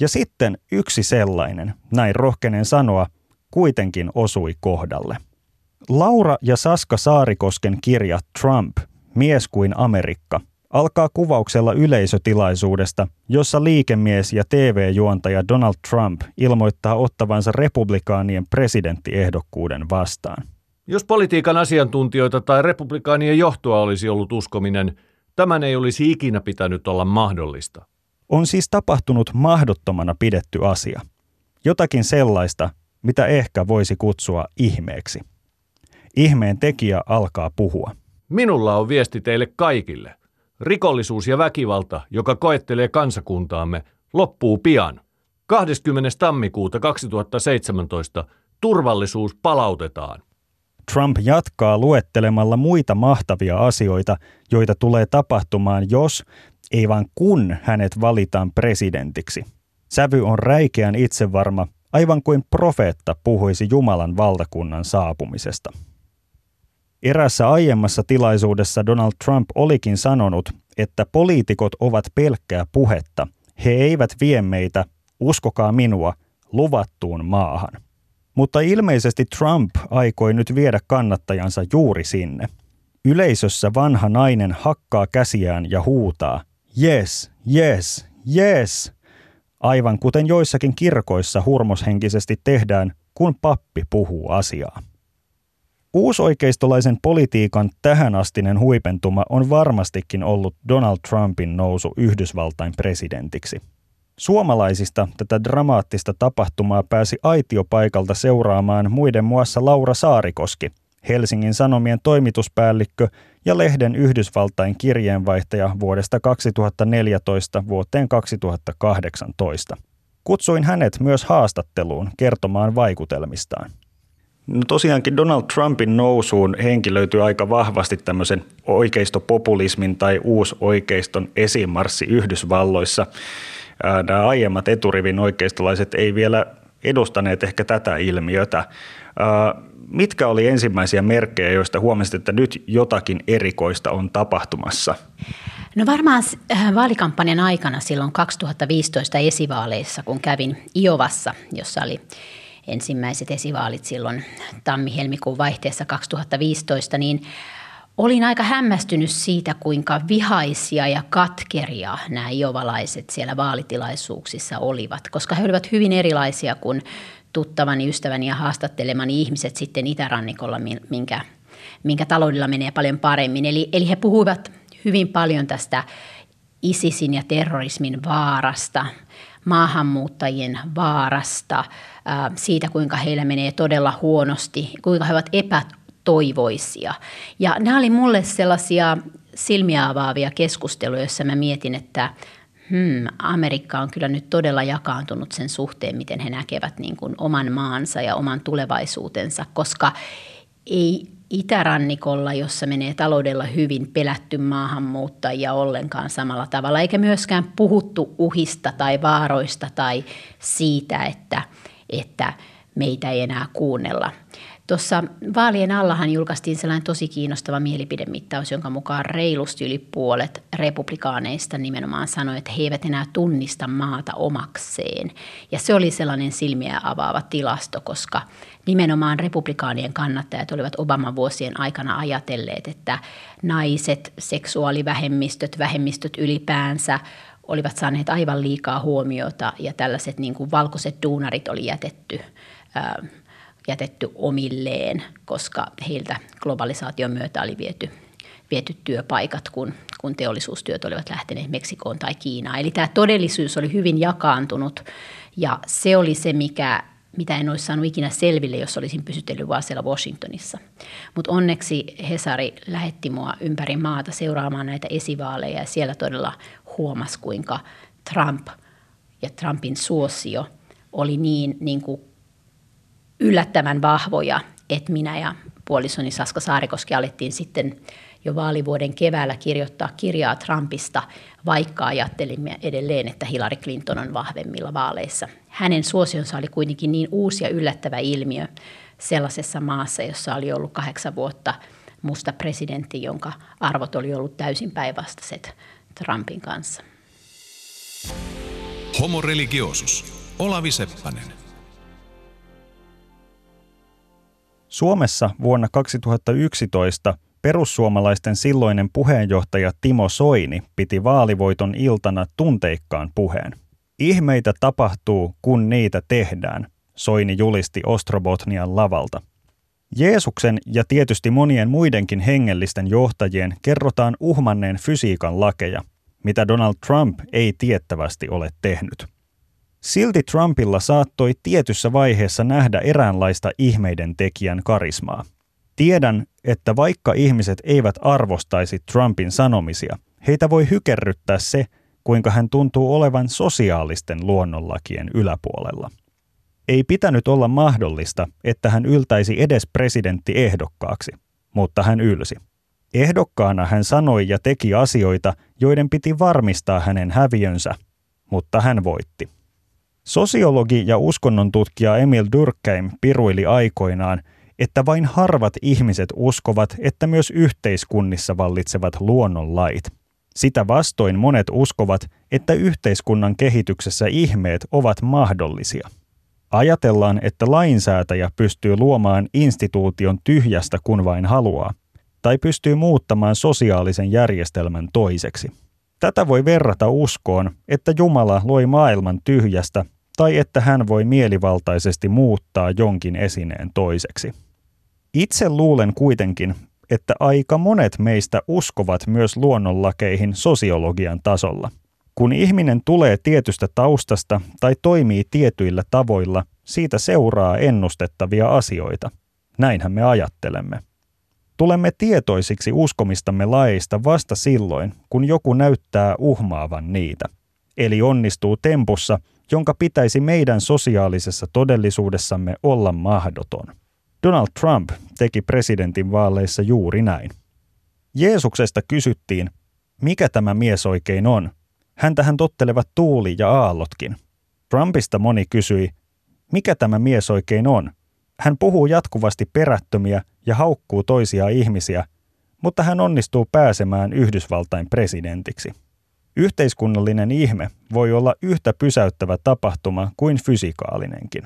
Ja sitten yksi sellainen, näin rohkenen sanoa, kuitenkin osui kohdalle. Laura ja Saska Saarikosken kirja Trump, mies kuin Amerikka, alkaa kuvauksella yleisötilaisuudesta, jossa liikemies ja TV-juontaja Donald Trump ilmoittaa ottavansa republikaanien presidenttiehdokkuuden vastaan. Jos politiikan asiantuntijoita tai republikaanien johtoa olisi ollut uskominen, tämän ei olisi ikinä pitänyt olla mahdollista. On siis tapahtunut mahdottomana pidetty asia. Jotakin sellaista, mitä ehkä voisi kutsua ihmeeksi. Ihmeen tekijä alkaa puhua. Minulla on viesti teille kaikille. Rikollisuus ja väkivalta, joka koettelee kansakuntaamme, loppuu pian. 20. tammikuuta 2017 turvallisuus palautetaan. Trump jatkaa luettelemalla muita mahtavia asioita, joita tulee tapahtumaan, jos, ei vaan kun hänet valitaan presidentiksi. Sävy on räikeän itsevarma, aivan kuin profeetta puhuisi Jumalan valtakunnan saapumisesta. Erässä aiemmassa tilaisuudessa Donald Trump olikin sanonut, että poliitikot ovat pelkkää puhetta. He eivät vie meitä, uskokaa minua, luvattuun maahan. Mutta ilmeisesti Trump aikoi nyt viedä kannattajansa juuri sinne. Yleisössä vanha nainen hakkaa käsiään ja huutaa, yes, yes, yes, aivan kuten joissakin kirkoissa hurmoshenkisesti tehdään, kun pappi puhuu asiaa. Uusoikeistolaisen politiikan tähänastinen huipentuma on varmastikin ollut Donald Trumpin nousu Yhdysvaltain presidentiksi. Suomalaisista tätä dramaattista tapahtumaa pääsi aitiopaikalta seuraamaan muiden muassa Laura Saarikoski, Helsingin Sanomien toimituspäällikkö ja lehden Yhdysvaltain kirjeenvaihtaja vuodesta 2014 vuoteen 2018. Kutsuin hänet myös haastatteluun kertomaan vaikutelmistaan. No tosiaankin Donald Trumpin nousuun henkilöityy aika vahvasti tämmöisen oikeistopopulismin tai uusoikeiston esimarssi Yhdysvalloissa. Nämä aiemmat eturivin oikeistolaiset ei vielä edustaneet ehkä tätä ilmiötä. Mitkä oli ensimmäisiä merkkejä, joista huomasit, että nyt jotakin erikoista on tapahtumassa? No varmaan äh, vaalikampanjan aikana silloin 2015 esivaaleissa, kun kävin Iovassa, jossa oli ensimmäiset esivaalit silloin tammi-helmikuun vaihteessa 2015, niin olin aika hämmästynyt siitä, kuinka vihaisia ja katkeria nämä iovalaiset siellä vaalitilaisuuksissa olivat, koska he olivat hyvin erilaisia kuin tuttavani, ystäväni ja haastattelemani ihmiset sitten itärannikolla, minkä, minkä taloudella menee paljon paremmin. Eli, eli he puhuivat hyvin paljon tästä ISISin ja terrorismin vaarasta, maahanmuuttajien vaarasta, siitä kuinka heillä menee todella huonosti, kuinka he ovat epätoivoisia. Ja nämä oli mulle sellaisia silmiä avaavia keskusteluja, joissa mä mietin, että hmm, Amerikka on kyllä nyt todella jakaantunut sen suhteen, miten he näkevät niin kuin oman maansa ja oman tulevaisuutensa, koska ei itärannikolla, jossa menee taloudella hyvin, pelätty maahanmuuttajia ollenkaan samalla tavalla, eikä myöskään puhuttu uhista tai vaaroista tai siitä, että, että meitä ei enää kuunnella. Tuossa vaalien allahan julkaistiin sellainen tosi kiinnostava mielipidemittaus, jonka mukaan reilusti yli puolet republikaaneista nimenomaan sanoi, että he eivät enää tunnista maata omakseen. Ja se oli sellainen silmiä avaava tilasto, koska nimenomaan republikaanien kannattajat olivat Obaman vuosien aikana ajatelleet, että naiset, seksuaalivähemmistöt, vähemmistöt ylipäänsä olivat saaneet aivan liikaa huomiota ja tällaiset niin kuin valkoiset duunarit oli jätetty jätetty omilleen, koska heiltä globalisaation myötä oli viety, viety työpaikat, kun, kun teollisuustyöt olivat lähteneet Meksikoon tai Kiinaan. Eli tämä todellisuus oli hyvin jakaantunut ja se oli se, mikä, mitä en olisi saanut ikinä selville, jos olisin pysytellyt vaan siellä Washingtonissa. Mutta onneksi Hesari lähetti mua ympäri maata seuraamaan näitä esivaaleja ja siellä todella huomasi, kuinka Trump ja Trumpin suosio oli niin, niin kuin yllättävän vahvoja, että minä ja puolisoni Saska Saarikoski alettiin sitten jo vaalivuoden keväällä kirjoittaa kirjaa Trumpista, vaikka ajattelimme edelleen, että Hillary Clinton on vahvemmilla vaaleissa. Hänen suosionsa oli kuitenkin niin uusi ja yllättävä ilmiö sellaisessa maassa, jossa oli ollut kahdeksan vuotta musta presidentti, jonka arvot oli ollut täysin päinvastaiset Trumpin kanssa. Homo religiosus. Olavi Seppänen. Suomessa vuonna 2011 perussuomalaisten silloinen puheenjohtaja Timo Soini piti vaalivoiton iltana tunteikkaan puheen. Ihmeitä tapahtuu, kun niitä tehdään, Soini julisti Ostrobotnian lavalta. Jeesuksen ja tietysti monien muidenkin hengellisten johtajien kerrotaan uhmanneen fysiikan lakeja, mitä Donald Trump ei tiettävästi ole tehnyt. Silti Trumpilla saattoi tietyssä vaiheessa nähdä eräänlaista ihmeiden tekijän karismaa. Tiedän, että vaikka ihmiset eivät arvostaisi Trumpin sanomisia, heitä voi hykerryttää se, kuinka hän tuntuu olevan sosiaalisten luonnonlakien yläpuolella. Ei pitänyt olla mahdollista, että hän yltäisi edes presidenttiehdokkaaksi, mutta hän ylsi. Ehdokkaana hän sanoi ja teki asioita, joiden piti varmistaa hänen häviönsä, mutta hän voitti. Sosiologi ja uskonnon Emil Durkheim piruili aikoinaan, että vain harvat ihmiset uskovat, että myös yhteiskunnissa vallitsevat luonnonlait. Sitä vastoin monet uskovat, että yhteiskunnan kehityksessä ihmeet ovat mahdollisia. Ajatellaan, että lainsäätäjä pystyy luomaan instituution tyhjästä kun vain haluaa, tai pystyy muuttamaan sosiaalisen järjestelmän toiseksi. Tätä voi verrata uskoon, että Jumala loi maailman tyhjästä tai että hän voi mielivaltaisesti muuttaa jonkin esineen toiseksi. Itse luulen kuitenkin, että aika monet meistä uskovat myös luonnonlakeihin sosiologian tasolla. Kun ihminen tulee tietystä taustasta tai toimii tietyillä tavoilla, siitä seuraa ennustettavia asioita. Näinhän me ajattelemme. Tulemme tietoisiksi uskomistamme laeista vasta silloin, kun joku näyttää uhmaavan niitä. Eli onnistuu tempussa – jonka pitäisi meidän sosiaalisessa todellisuudessamme olla mahdoton. Donald Trump teki presidentin vaaleissa juuri näin. Jeesuksesta kysyttiin, mikä tämä mies oikein on. Häntähän tottelevat tuuli ja aallotkin. Trumpista moni kysyi, mikä tämä mies oikein on. Hän puhuu jatkuvasti perättömiä ja haukkuu toisia ihmisiä, mutta hän onnistuu pääsemään Yhdysvaltain presidentiksi. Yhteiskunnallinen ihme voi olla yhtä pysäyttävä tapahtuma kuin fysikaalinenkin.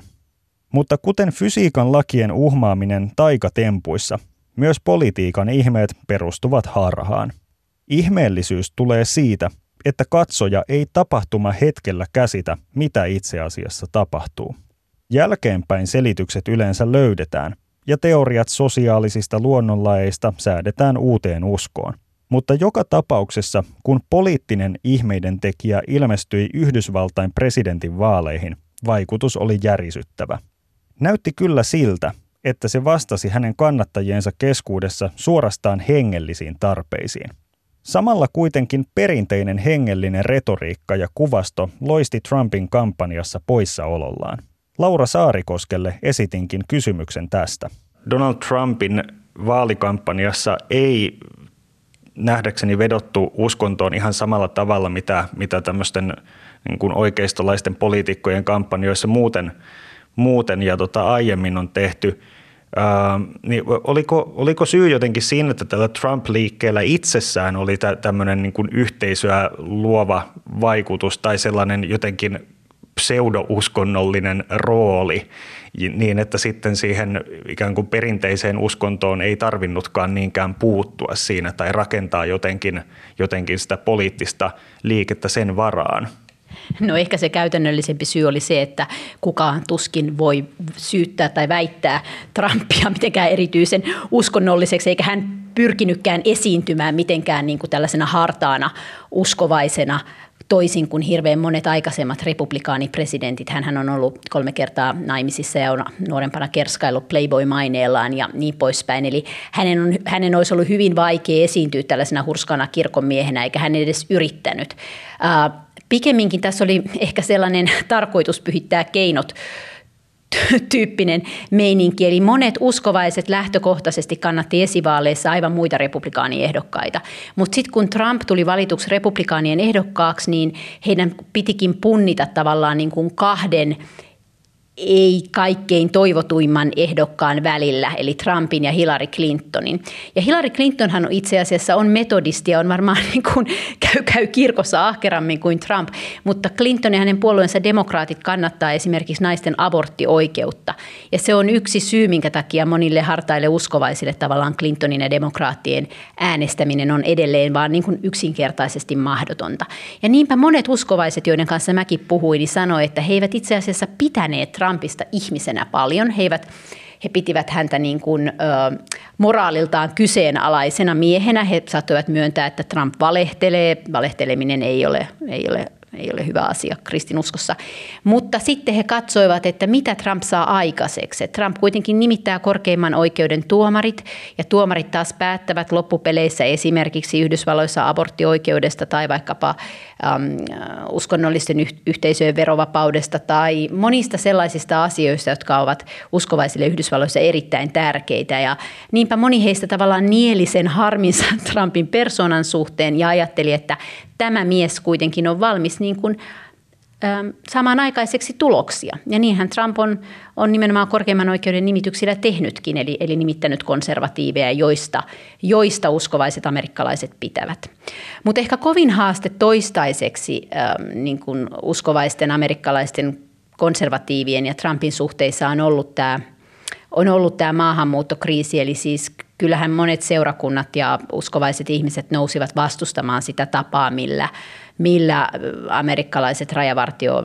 Mutta kuten fysiikan lakien uhmaaminen taikatempuissa, myös politiikan ihmeet perustuvat harhaan. Ihmeellisyys tulee siitä, että katsoja ei tapahtuma hetkellä käsitä, mitä itse asiassa tapahtuu. Jälkeenpäin selitykset yleensä löydetään, ja teoriat sosiaalisista luonnonlaeista säädetään uuteen uskoon – mutta joka tapauksessa, kun poliittinen ihmeiden tekijä ilmestyi Yhdysvaltain presidentin vaaleihin, vaikutus oli järisyttävä. Näytti kyllä siltä, että se vastasi hänen kannattajiensa keskuudessa suorastaan hengellisiin tarpeisiin. Samalla kuitenkin perinteinen hengellinen retoriikka ja kuvasto loisti Trumpin kampanjassa poissaolollaan. Laura Saarikoskelle esitinkin kysymyksen tästä. Donald Trumpin vaalikampanjassa ei nähdäkseni vedottu uskontoon ihan samalla tavalla, mitä, mitä tämmöisten niin kuin oikeistolaisten poliitikkojen kampanjoissa muuten, muuten ja tota, aiemmin on tehty. Uh, niin oliko, oliko syy jotenkin siinä, että tällä Trump-liikkeellä itsessään oli tä, tämmöinen niin yhteisöä luova vaikutus tai sellainen jotenkin pseudo-uskonnollinen rooli, niin että sitten siihen ikään kuin perinteiseen uskontoon ei tarvinnutkaan niinkään puuttua siinä tai rakentaa jotenkin, jotenkin sitä poliittista liikettä sen varaan. No ehkä se käytännöllisempi syy oli se, että kukaan tuskin voi syyttää tai väittää Trumpia [laughs] mitenkään erityisen uskonnolliseksi, eikä hän pyrkinytkään esiintymään mitenkään niin kuin tällaisena hartaana uskovaisena toisin kuin hirveän monet aikaisemmat republikaanipresidentit. Hän on ollut kolme kertaa naimisissa ja on nuorempana kerskaillut Playboy-maineellaan ja niin poispäin. Eli hänen, on, hänen olisi ollut hyvin vaikea esiintyä tällaisena hurskana kirkonmiehenä, eikä hän edes yrittänyt. Pikemminkin tässä oli ehkä sellainen [laughs] tarkoitus pyhittää keinot tyyppinen meininki. Eli monet uskovaiset lähtökohtaisesti kannatti esivaaleissa aivan muita republikaaniehdokkaita. Mutta sitten kun Trump tuli valituksi republikaanien ehdokkaaksi, niin heidän pitikin punnita tavallaan niin kuin kahden – ei kaikkein toivotuimman ehdokkaan välillä, eli Trumpin ja Hillary Clintonin. Ja Hillary Clintonhan on itse asiassa on metodisti ja on varmaan [laughs] niin kuin, käy, käy kirkossa ahkerammin kuin Trump, mutta Clinton ja hänen puolueensa demokraatit kannattaa esimerkiksi naisten aborttioikeutta. Ja se on yksi syy, minkä takia monille hartaille uskovaisille tavallaan Clintonin ja demokraattien äänestäminen on edelleen vaan niin kuin yksinkertaisesti mahdotonta. Ja niinpä monet uskovaiset, joiden kanssa mäkin puhuin, niin sanoi, että he eivät itse asiassa pitäneet Trump Trumpista ihmisenä paljon. He, eivät, he pitivät häntä niin kuin, ö, moraaliltaan kyseenalaisena miehenä. He saattoivat myöntää, että Trump valehtelee. Valehteleminen ei ole, ei ole ei ole hyvä asia kristinuskossa. Mutta sitten he katsoivat, että mitä Trump saa aikaiseksi. Trump kuitenkin nimittää korkeimman oikeuden tuomarit, ja tuomarit taas päättävät loppupeleissä esimerkiksi Yhdysvalloissa aborttioikeudesta tai vaikkapa äm, uskonnollisten yhteisöjen verovapaudesta tai monista sellaisista asioista, jotka ovat uskovaisille Yhdysvalloissa erittäin tärkeitä. Ja niinpä moni heistä tavallaan nieli sen harminsa [laughs] Trumpin persoonan suhteen ja ajatteli, että tämä mies kuitenkin on valmis niin kuin, ähm, samanaikaiseksi tuloksia. Ja niinhän Trump on, on nimenomaan korkeimman oikeuden nimityksillä tehnytkin, eli, eli nimittänyt konservatiiveja, joista, joista uskovaiset amerikkalaiset pitävät. Mutta ehkä kovin haaste toistaiseksi ähm, niin kuin uskovaisten amerikkalaisten konservatiivien ja Trumpin suhteissa on ollut tämä on ollut tämä maahanmuuttokriisi, eli siis kyllähän monet seurakunnat ja uskovaiset ihmiset nousivat vastustamaan sitä tapaa, millä, millä amerikkalaiset rajavartio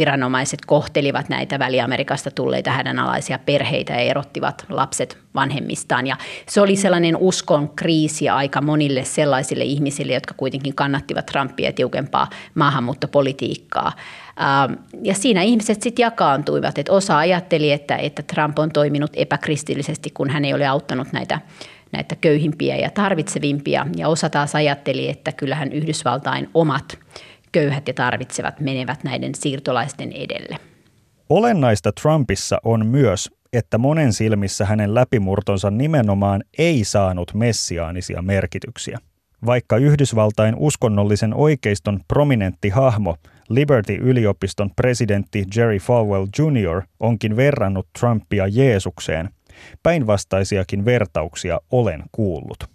viranomaiset kohtelivat näitä Väli-Amerikasta tulleita hädänalaisia perheitä ja erottivat lapset vanhemmistaan. Ja se oli sellainen uskon kriisi aika monille sellaisille ihmisille, jotka kuitenkin kannattivat Trumpia tiukempaa maahanmuuttopolitiikkaa. Ähm, ja siinä ihmiset sitten jakaantuivat, että osa ajatteli, että, että Trump on toiminut epäkristillisesti, kun hän ei ole auttanut näitä näitä köyhimpiä ja tarvitsevimpia. Ja osa taas ajatteli, että kyllähän Yhdysvaltain omat köyhät ja tarvitsevat menevät näiden siirtolaisten edelle. Olennaista Trumpissa on myös, että monen silmissä hänen läpimurtonsa nimenomaan ei saanut messiaanisia merkityksiä. Vaikka Yhdysvaltain uskonnollisen oikeiston prominentti hahmo Liberty-yliopiston presidentti Jerry Falwell Jr. onkin verrannut Trumpia Jeesukseen, päinvastaisiakin vertauksia olen kuullut.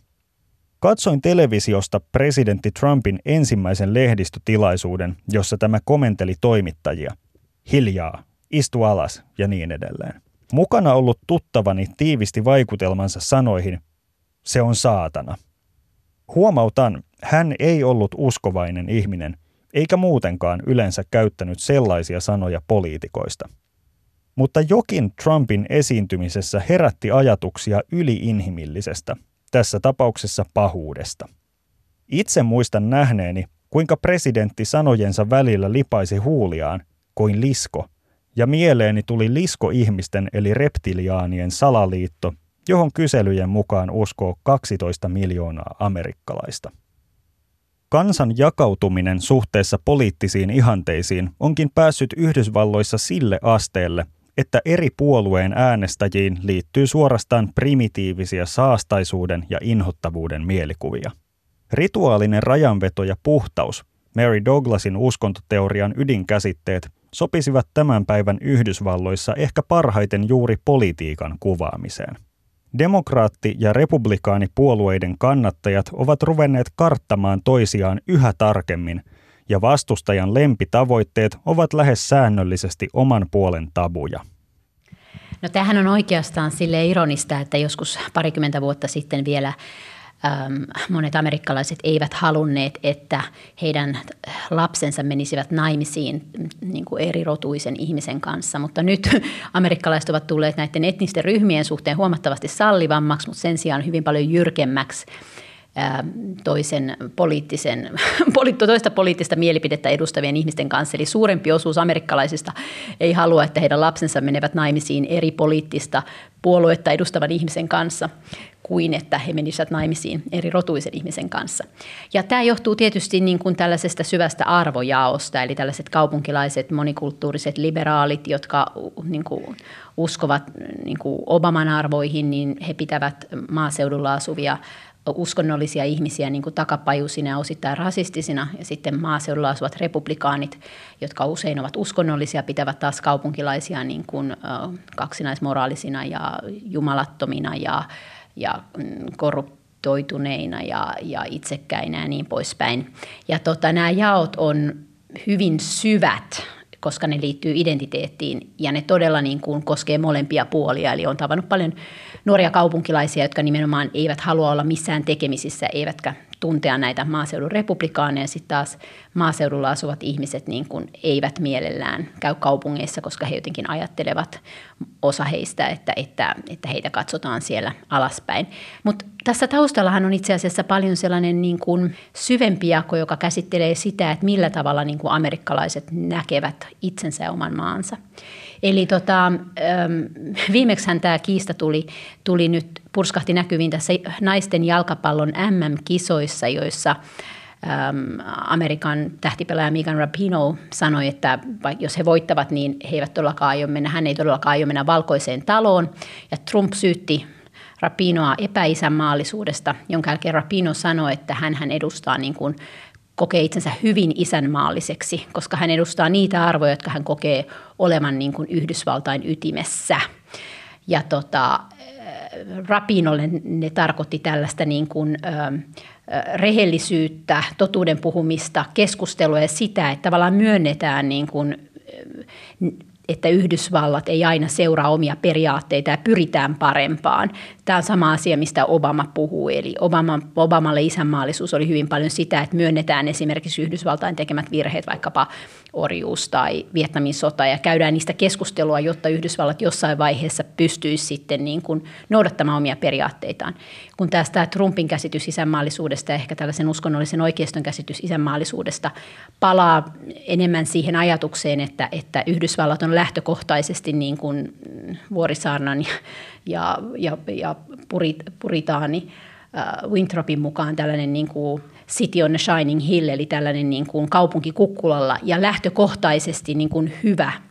Katsoin televisiosta presidentti Trumpin ensimmäisen lehdistötilaisuuden, jossa tämä komenteli toimittajia. Hiljaa, istu alas ja niin edelleen. Mukana ollut tuttavani tiivisti vaikutelmansa sanoihin, se on saatana. Huomautan, hän ei ollut uskovainen ihminen, eikä muutenkaan yleensä käyttänyt sellaisia sanoja poliitikoista. Mutta jokin Trumpin esiintymisessä herätti ajatuksia yliinhimillisestä, tässä tapauksessa pahuudesta. Itse muistan nähneeni, kuinka presidentti sanojensa välillä lipaisi huuliaan kuin lisko, ja mieleeni tuli lisko-ihmisten eli reptiliaanien salaliitto, johon kyselyjen mukaan uskoo 12 miljoonaa amerikkalaista. Kansan jakautuminen suhteessa poliittisiin ihanteisiin onkin päässyt Yhdysvalloissa sille asteelle, että eri puolueen äänestäjiin liittyy suorastaan primitiivisiä saastaisuuden ja inhottavuuden mielikuvia. Rituaalinen rajanveto ja puhtaus Mary Douglasin uskontoteorian ydinkäsitteet sopisivat tämän päivän Yhdysvalloissa ehkä parhaiten juuri politiikan kuvaamiseen. Demokraatti- ja republikaanipuolueiden kannattajat ovat ruvenneet karttamaan toisiaan yhä tarkemmin, ja vastustajan lempitavoitteet ovat lähes säännöllisesti oman puolen tabuja. No tämähän on oikeastaan sille ironista, että joskus parikymmentä vuotta sitten vielä monet amerikkalaiset eivät halunneet, että heidän lapsensa menisivät naimisiin niin kuin erirotuisen ihmisen kanssa. Mutta nyt [laughs] amerikkalaiset ovat tulleet näiden etnisten ryhmien suhteen huomattavasti sallivammaksi, mutta sen sijaan hyvin paljon jyrkemmäksi toisen poliittisen, [laughs] toista poliittista mielipidettä edustavien ihmisten kanssa. Eli suurempi osuus amerikkalaisista ei halua, että heidän lapsensa menevät naimisiin eri poliittista puoluetta edustavan ihmisen kanssa kuin että he menisivät naimisiin eri rotuisen ihmisen kanssa. Ja tämä johtuu tietysti niin kuin tällaisesta syvästä arvojaosta, eli tällaiset kaupunkilaiset monikulttuuriset liberaalit, jotka niin kuin uskovat niin kuin Obaman arvoihin, niin he pitävät maaseudulla asuvia uskonnollisia ihmisiä niin kuin takapajusina ja osittain rasistisina. Ja sitten maaseudulla asuvat republikaanit, jotka usein ovat uskonnollisia, pitävät taas kaupunkilaisia niin kuin, kaksinaismoraalisina ja jumalattomina ja, ja mm, korruptoituneina ja, ja itsekkäinä ja niin poispäin. Ja tota, nämä jaot on hyvin syvät koska ne liittyy identiteettiin ja ne todella niin kuin koskee molempia puolia. Eli on tavannut paljon nuoria kaupunkilaisia, jotka nimenomaan eivät halua olla missään tekemisissä, eivätkä tuntea näitä maaseudun republikaaneja. Sitten taas maaseudulla asuvat ihmiset niin kuin eivät mielellään käy kaupungeissa, koska he jotenkin ajattelevat osa heistä, että, että, että heitä katsotaan siellä alaspäin. Mutta tässä taustallahan on itse asiassa paljon sellainen niin kuin syvempi jako, joka käsittelee sitä, että millä tavalla niin kuin amerikkalaiset näkevät itsensä ja oman maansa. Eli tota, viimeksihän tämä kiista tuli, tuli nyt, purskahti näkyviin tässä naisten jalkapallon MM-kisoissa, joissa Amerikan tähtipelaaja Megan Rapinoe sanoi, että jos he voittavat, niin he eivät todellakaan aio mennä, hän ei todellakaan aio mennä valkoiseen taloon. Ja Trump syytti Rapinoa epäisänmaallisuudesta, jonka jälkeen Rapino sanoi, että hän edustaa niin kuin kokee itsensä hyvin isänmaalliseksi, koska hän edustaa niitä arvoja, jotka hän kokee olevan niin kuin Yhdysvaltain ytimessä. Ja tota, Rapinolle ne tarkoitti tällaista niin kuin, ö, rehellisyyttä, totuuden puhumista, keskustelua ja sitä, että tavallaan myönnetään niin kuin, että Yhdysvallat ei aina seuraa omia periaatteita ja pyritään parempaan. Tämä on sama asia, mistä Obama puhuu. Eli Obama, Obamalle isänmaallisuus oli hyvin paljon sitä, että myönnetään esimerkiksi Yhdysvaltain tekemät virheet, vaikkapa orjuus tai Vietnamin sota, ja käydään niistä keskustelua, jotta Yhdysvallat jossain vaiheessa pystyisi sitten niin kuin noudattamaan omia periaatteitaan. Kun taas tämä Trumpin käsitys isänmaallisuudesta ja ehkä tällaisen uskonnollisen oikeiston käsitys isänmaallisuudesta palaa enemmän siihen ajatukseen, että, että Yhdysvallat on lähtökohtaisesti niin kuin Vuorisaarnan ja, ja, ja, ja purit, puritaani äh, Wintropin mukaan tällainen niin kuin City on a Shining Hill, eli tällainen niin kuin kaupunki kukkulalla ja lähtökohtaisesti niin kuin hyvä –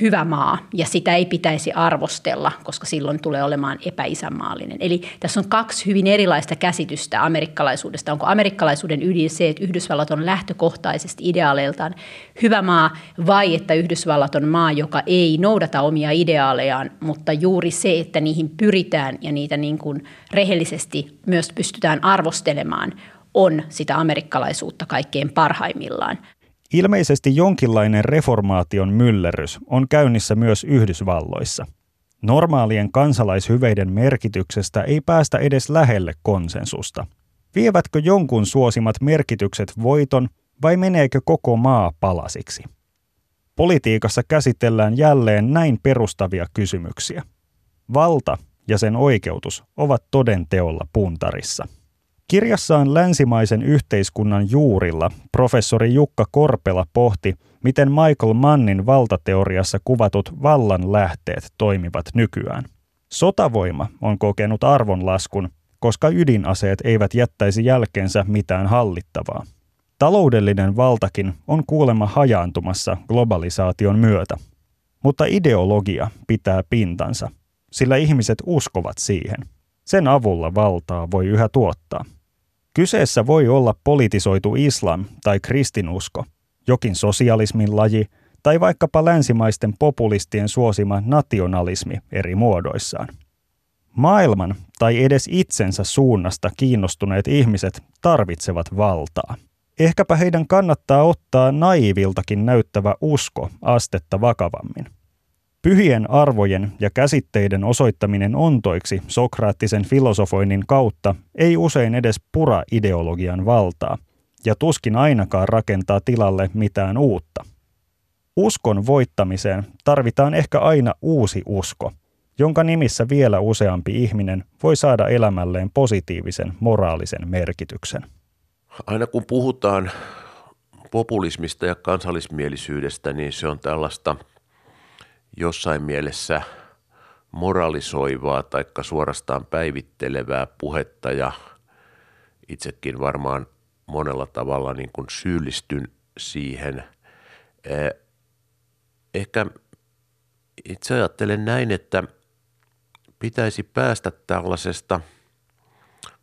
hyvä maa ja sitä ei pitäisi arvostella, koska silloin tulee olemaan epäisänmaallinen. Eli tässä on kaksi hyvin erilaista käsitystä amerikkalaisuudesta. Onko amerikkalaisuuden ydin se, että Yhdysvallat on lähtökohtaisesti ideaaleiltaan hyvä maa vai että Yhdysvallat on maa, joka ei noudata omia ideaalejaan, mutta juuri se, että niihin pyritään ja niitä niin kuin rehellisesti myös pystytään arvostelemaan, on sitä amerikkalaisuutta kaikkein parhaimmillaan. Ilmeisesti jonkinlainen reformaation myllerrys on käynnissä myös Yhdysvalloissa. Normaalien kansalaishyveiden merkityksestä ei päästä edes lähelle konsensusta. Vievätkö jonkun suosimat merkitykset voiton vai meneekö koko maa palasiksi? Politiikassa käsitellään jälleen näin perustavia kysymyksiä. Valta ja sen oikeutus ovat toden teolla puntarissa. Kirjassaan Länsimaisen yhteiskunnan juurilla professori Jukka Korpela pohti, miten Michael Mannin valtateoriassa kuvatut vallan lähteet toimivat nykyään. Sotavoima on kokenut arvonlaskun, koska ydinaseet eivät jättäisi jälkeensä mitään hallittavaa. Taloudellinen valtakin on kuulemma hajaantumassa globalisaation myötä. Mutta ideologia pitää pintansa, sillä ihmiset uskovat siihen. Sen avulla valtaa voi yhä tuottaa. Kyseessä voi olla politisoitu islam tai kristinusko, jokin sosialismin laji tai vaikkapa länsimaisten populistien suosima nationalismi eri muodoissaan. Maailman tai edes itsensä suunnasta kiinnostuneet ihmiset tarvitsevat valtaa. Ehkäpä heidän kannattaa ottaa naiviltakin näyttävä usko astetta vakavammin. Pyhien arvojen ja käsitteiden osoittaminen ontoiksi sokraattisen filosofoinnin kautta ei usein edes pura ideologian valtaa, ja tuskin ainakaan rakentaa tilalle mitään uutta. Uskon voittamiseen tarvitaan ehkä aina uusi usko, jonka nimissä vielä useampi ihminen voi saada elämälleen positiivisen moraalisen merkityksen. Aina kun puhutaan populismista ja kansallismielisyydestä, niin se on tällaista – jossain mielessä moralisoivaa tai suorastaan päivittelevää puhetta ja itsekin varmaan monella tavalla niin kuin syyllistyn siihen. Eh, ehkä itse ajattelen näin, että pitäisi päästä tällaisesta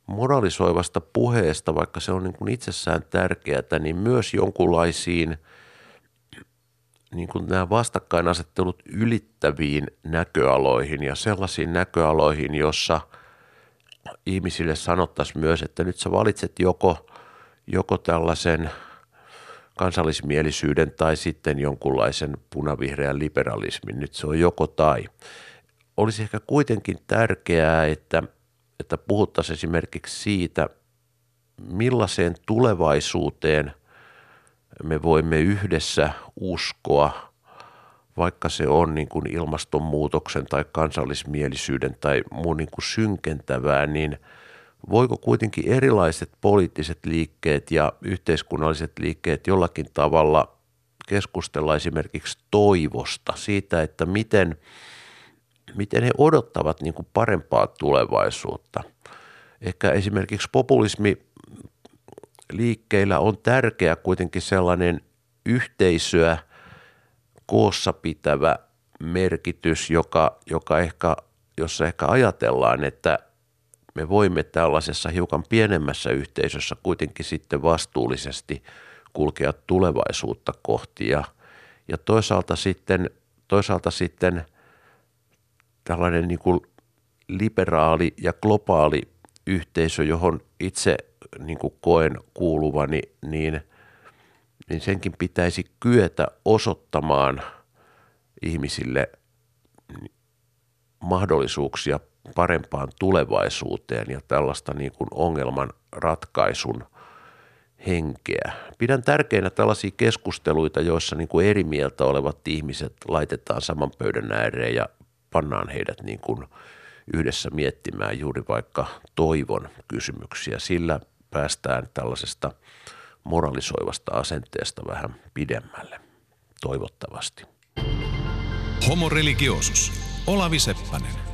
moralisoivasta puheesta, vaikka se on niin kuin itsessään tärkeää, niin myös jonkunlaisiin – niin kuin nämä vastakkainasettelut ylittäviin näköaloihin ja sellaisiin näköaloihin, jossa ihmisille sanottaisiin myös, että nyt sä valitset joko, joko tällaisen kansallismielisyyden tai sitten jonkunlaisen punavihreän liberalismin. Nyt se on joko tai. Olisi ehkä kuitenkin tärkeää, että, että puhuttaisiin esimerkiksi siitä, millaiseen tulevaisuuteen – me voimme yhdessä uskoa, vaikka se on niin kuin ilmastonmuutoksen tai kansallismielisyyden tai muun niin kuin synkentävää, niin voiko kuitenkin erilaiset poliittiset liikkeet ja yhteiskunnalliset liikkeet jollakin tavalla keskustella esimerkiksi toivosta, siitä, että miten, miten he odottavat niin kuin parempaa tulevaisuutta. Ehkä esimerkiksi populismi liikkeillä on tärkeä kuitenkin sellainen yhteisöä koossa pitävä merkitys, joka, joka ehkä, jossa ehkä ajatellaan, että me voimme tällaisessa hiukan pienemmässä yhteisössä kuitenkin sitten vastuullisesti kulkea tulevaisuutta kohti. Ja, ja toisaalta sitten, toisaalta sitten tällainen niin kuin liberaali ja globaali yhteisö, johon itse niin kuin koen kuuluvani, niin, niin senkin pitäisi kyetä osoittamaan ihmisille mahdollisuuksia parempaan tulevaisuuteen ja tällaista niin kuin ongelman ratkaisun henkeä. Pidän tärkeinä tällaisia keskusteluita, joissa niin kuin eri mieltä olevat ihmiset laitetaan saman pöydän ääreen ja pannaan heidät niin kuin yhdessä miettimään juuri vaikka toivon kysymyksiä. Sillä päästään tällaisesta moralisoivasta asenteesta vähän pidemmälle, toivottavasti. Homo religiosus. Olavi Seppänen.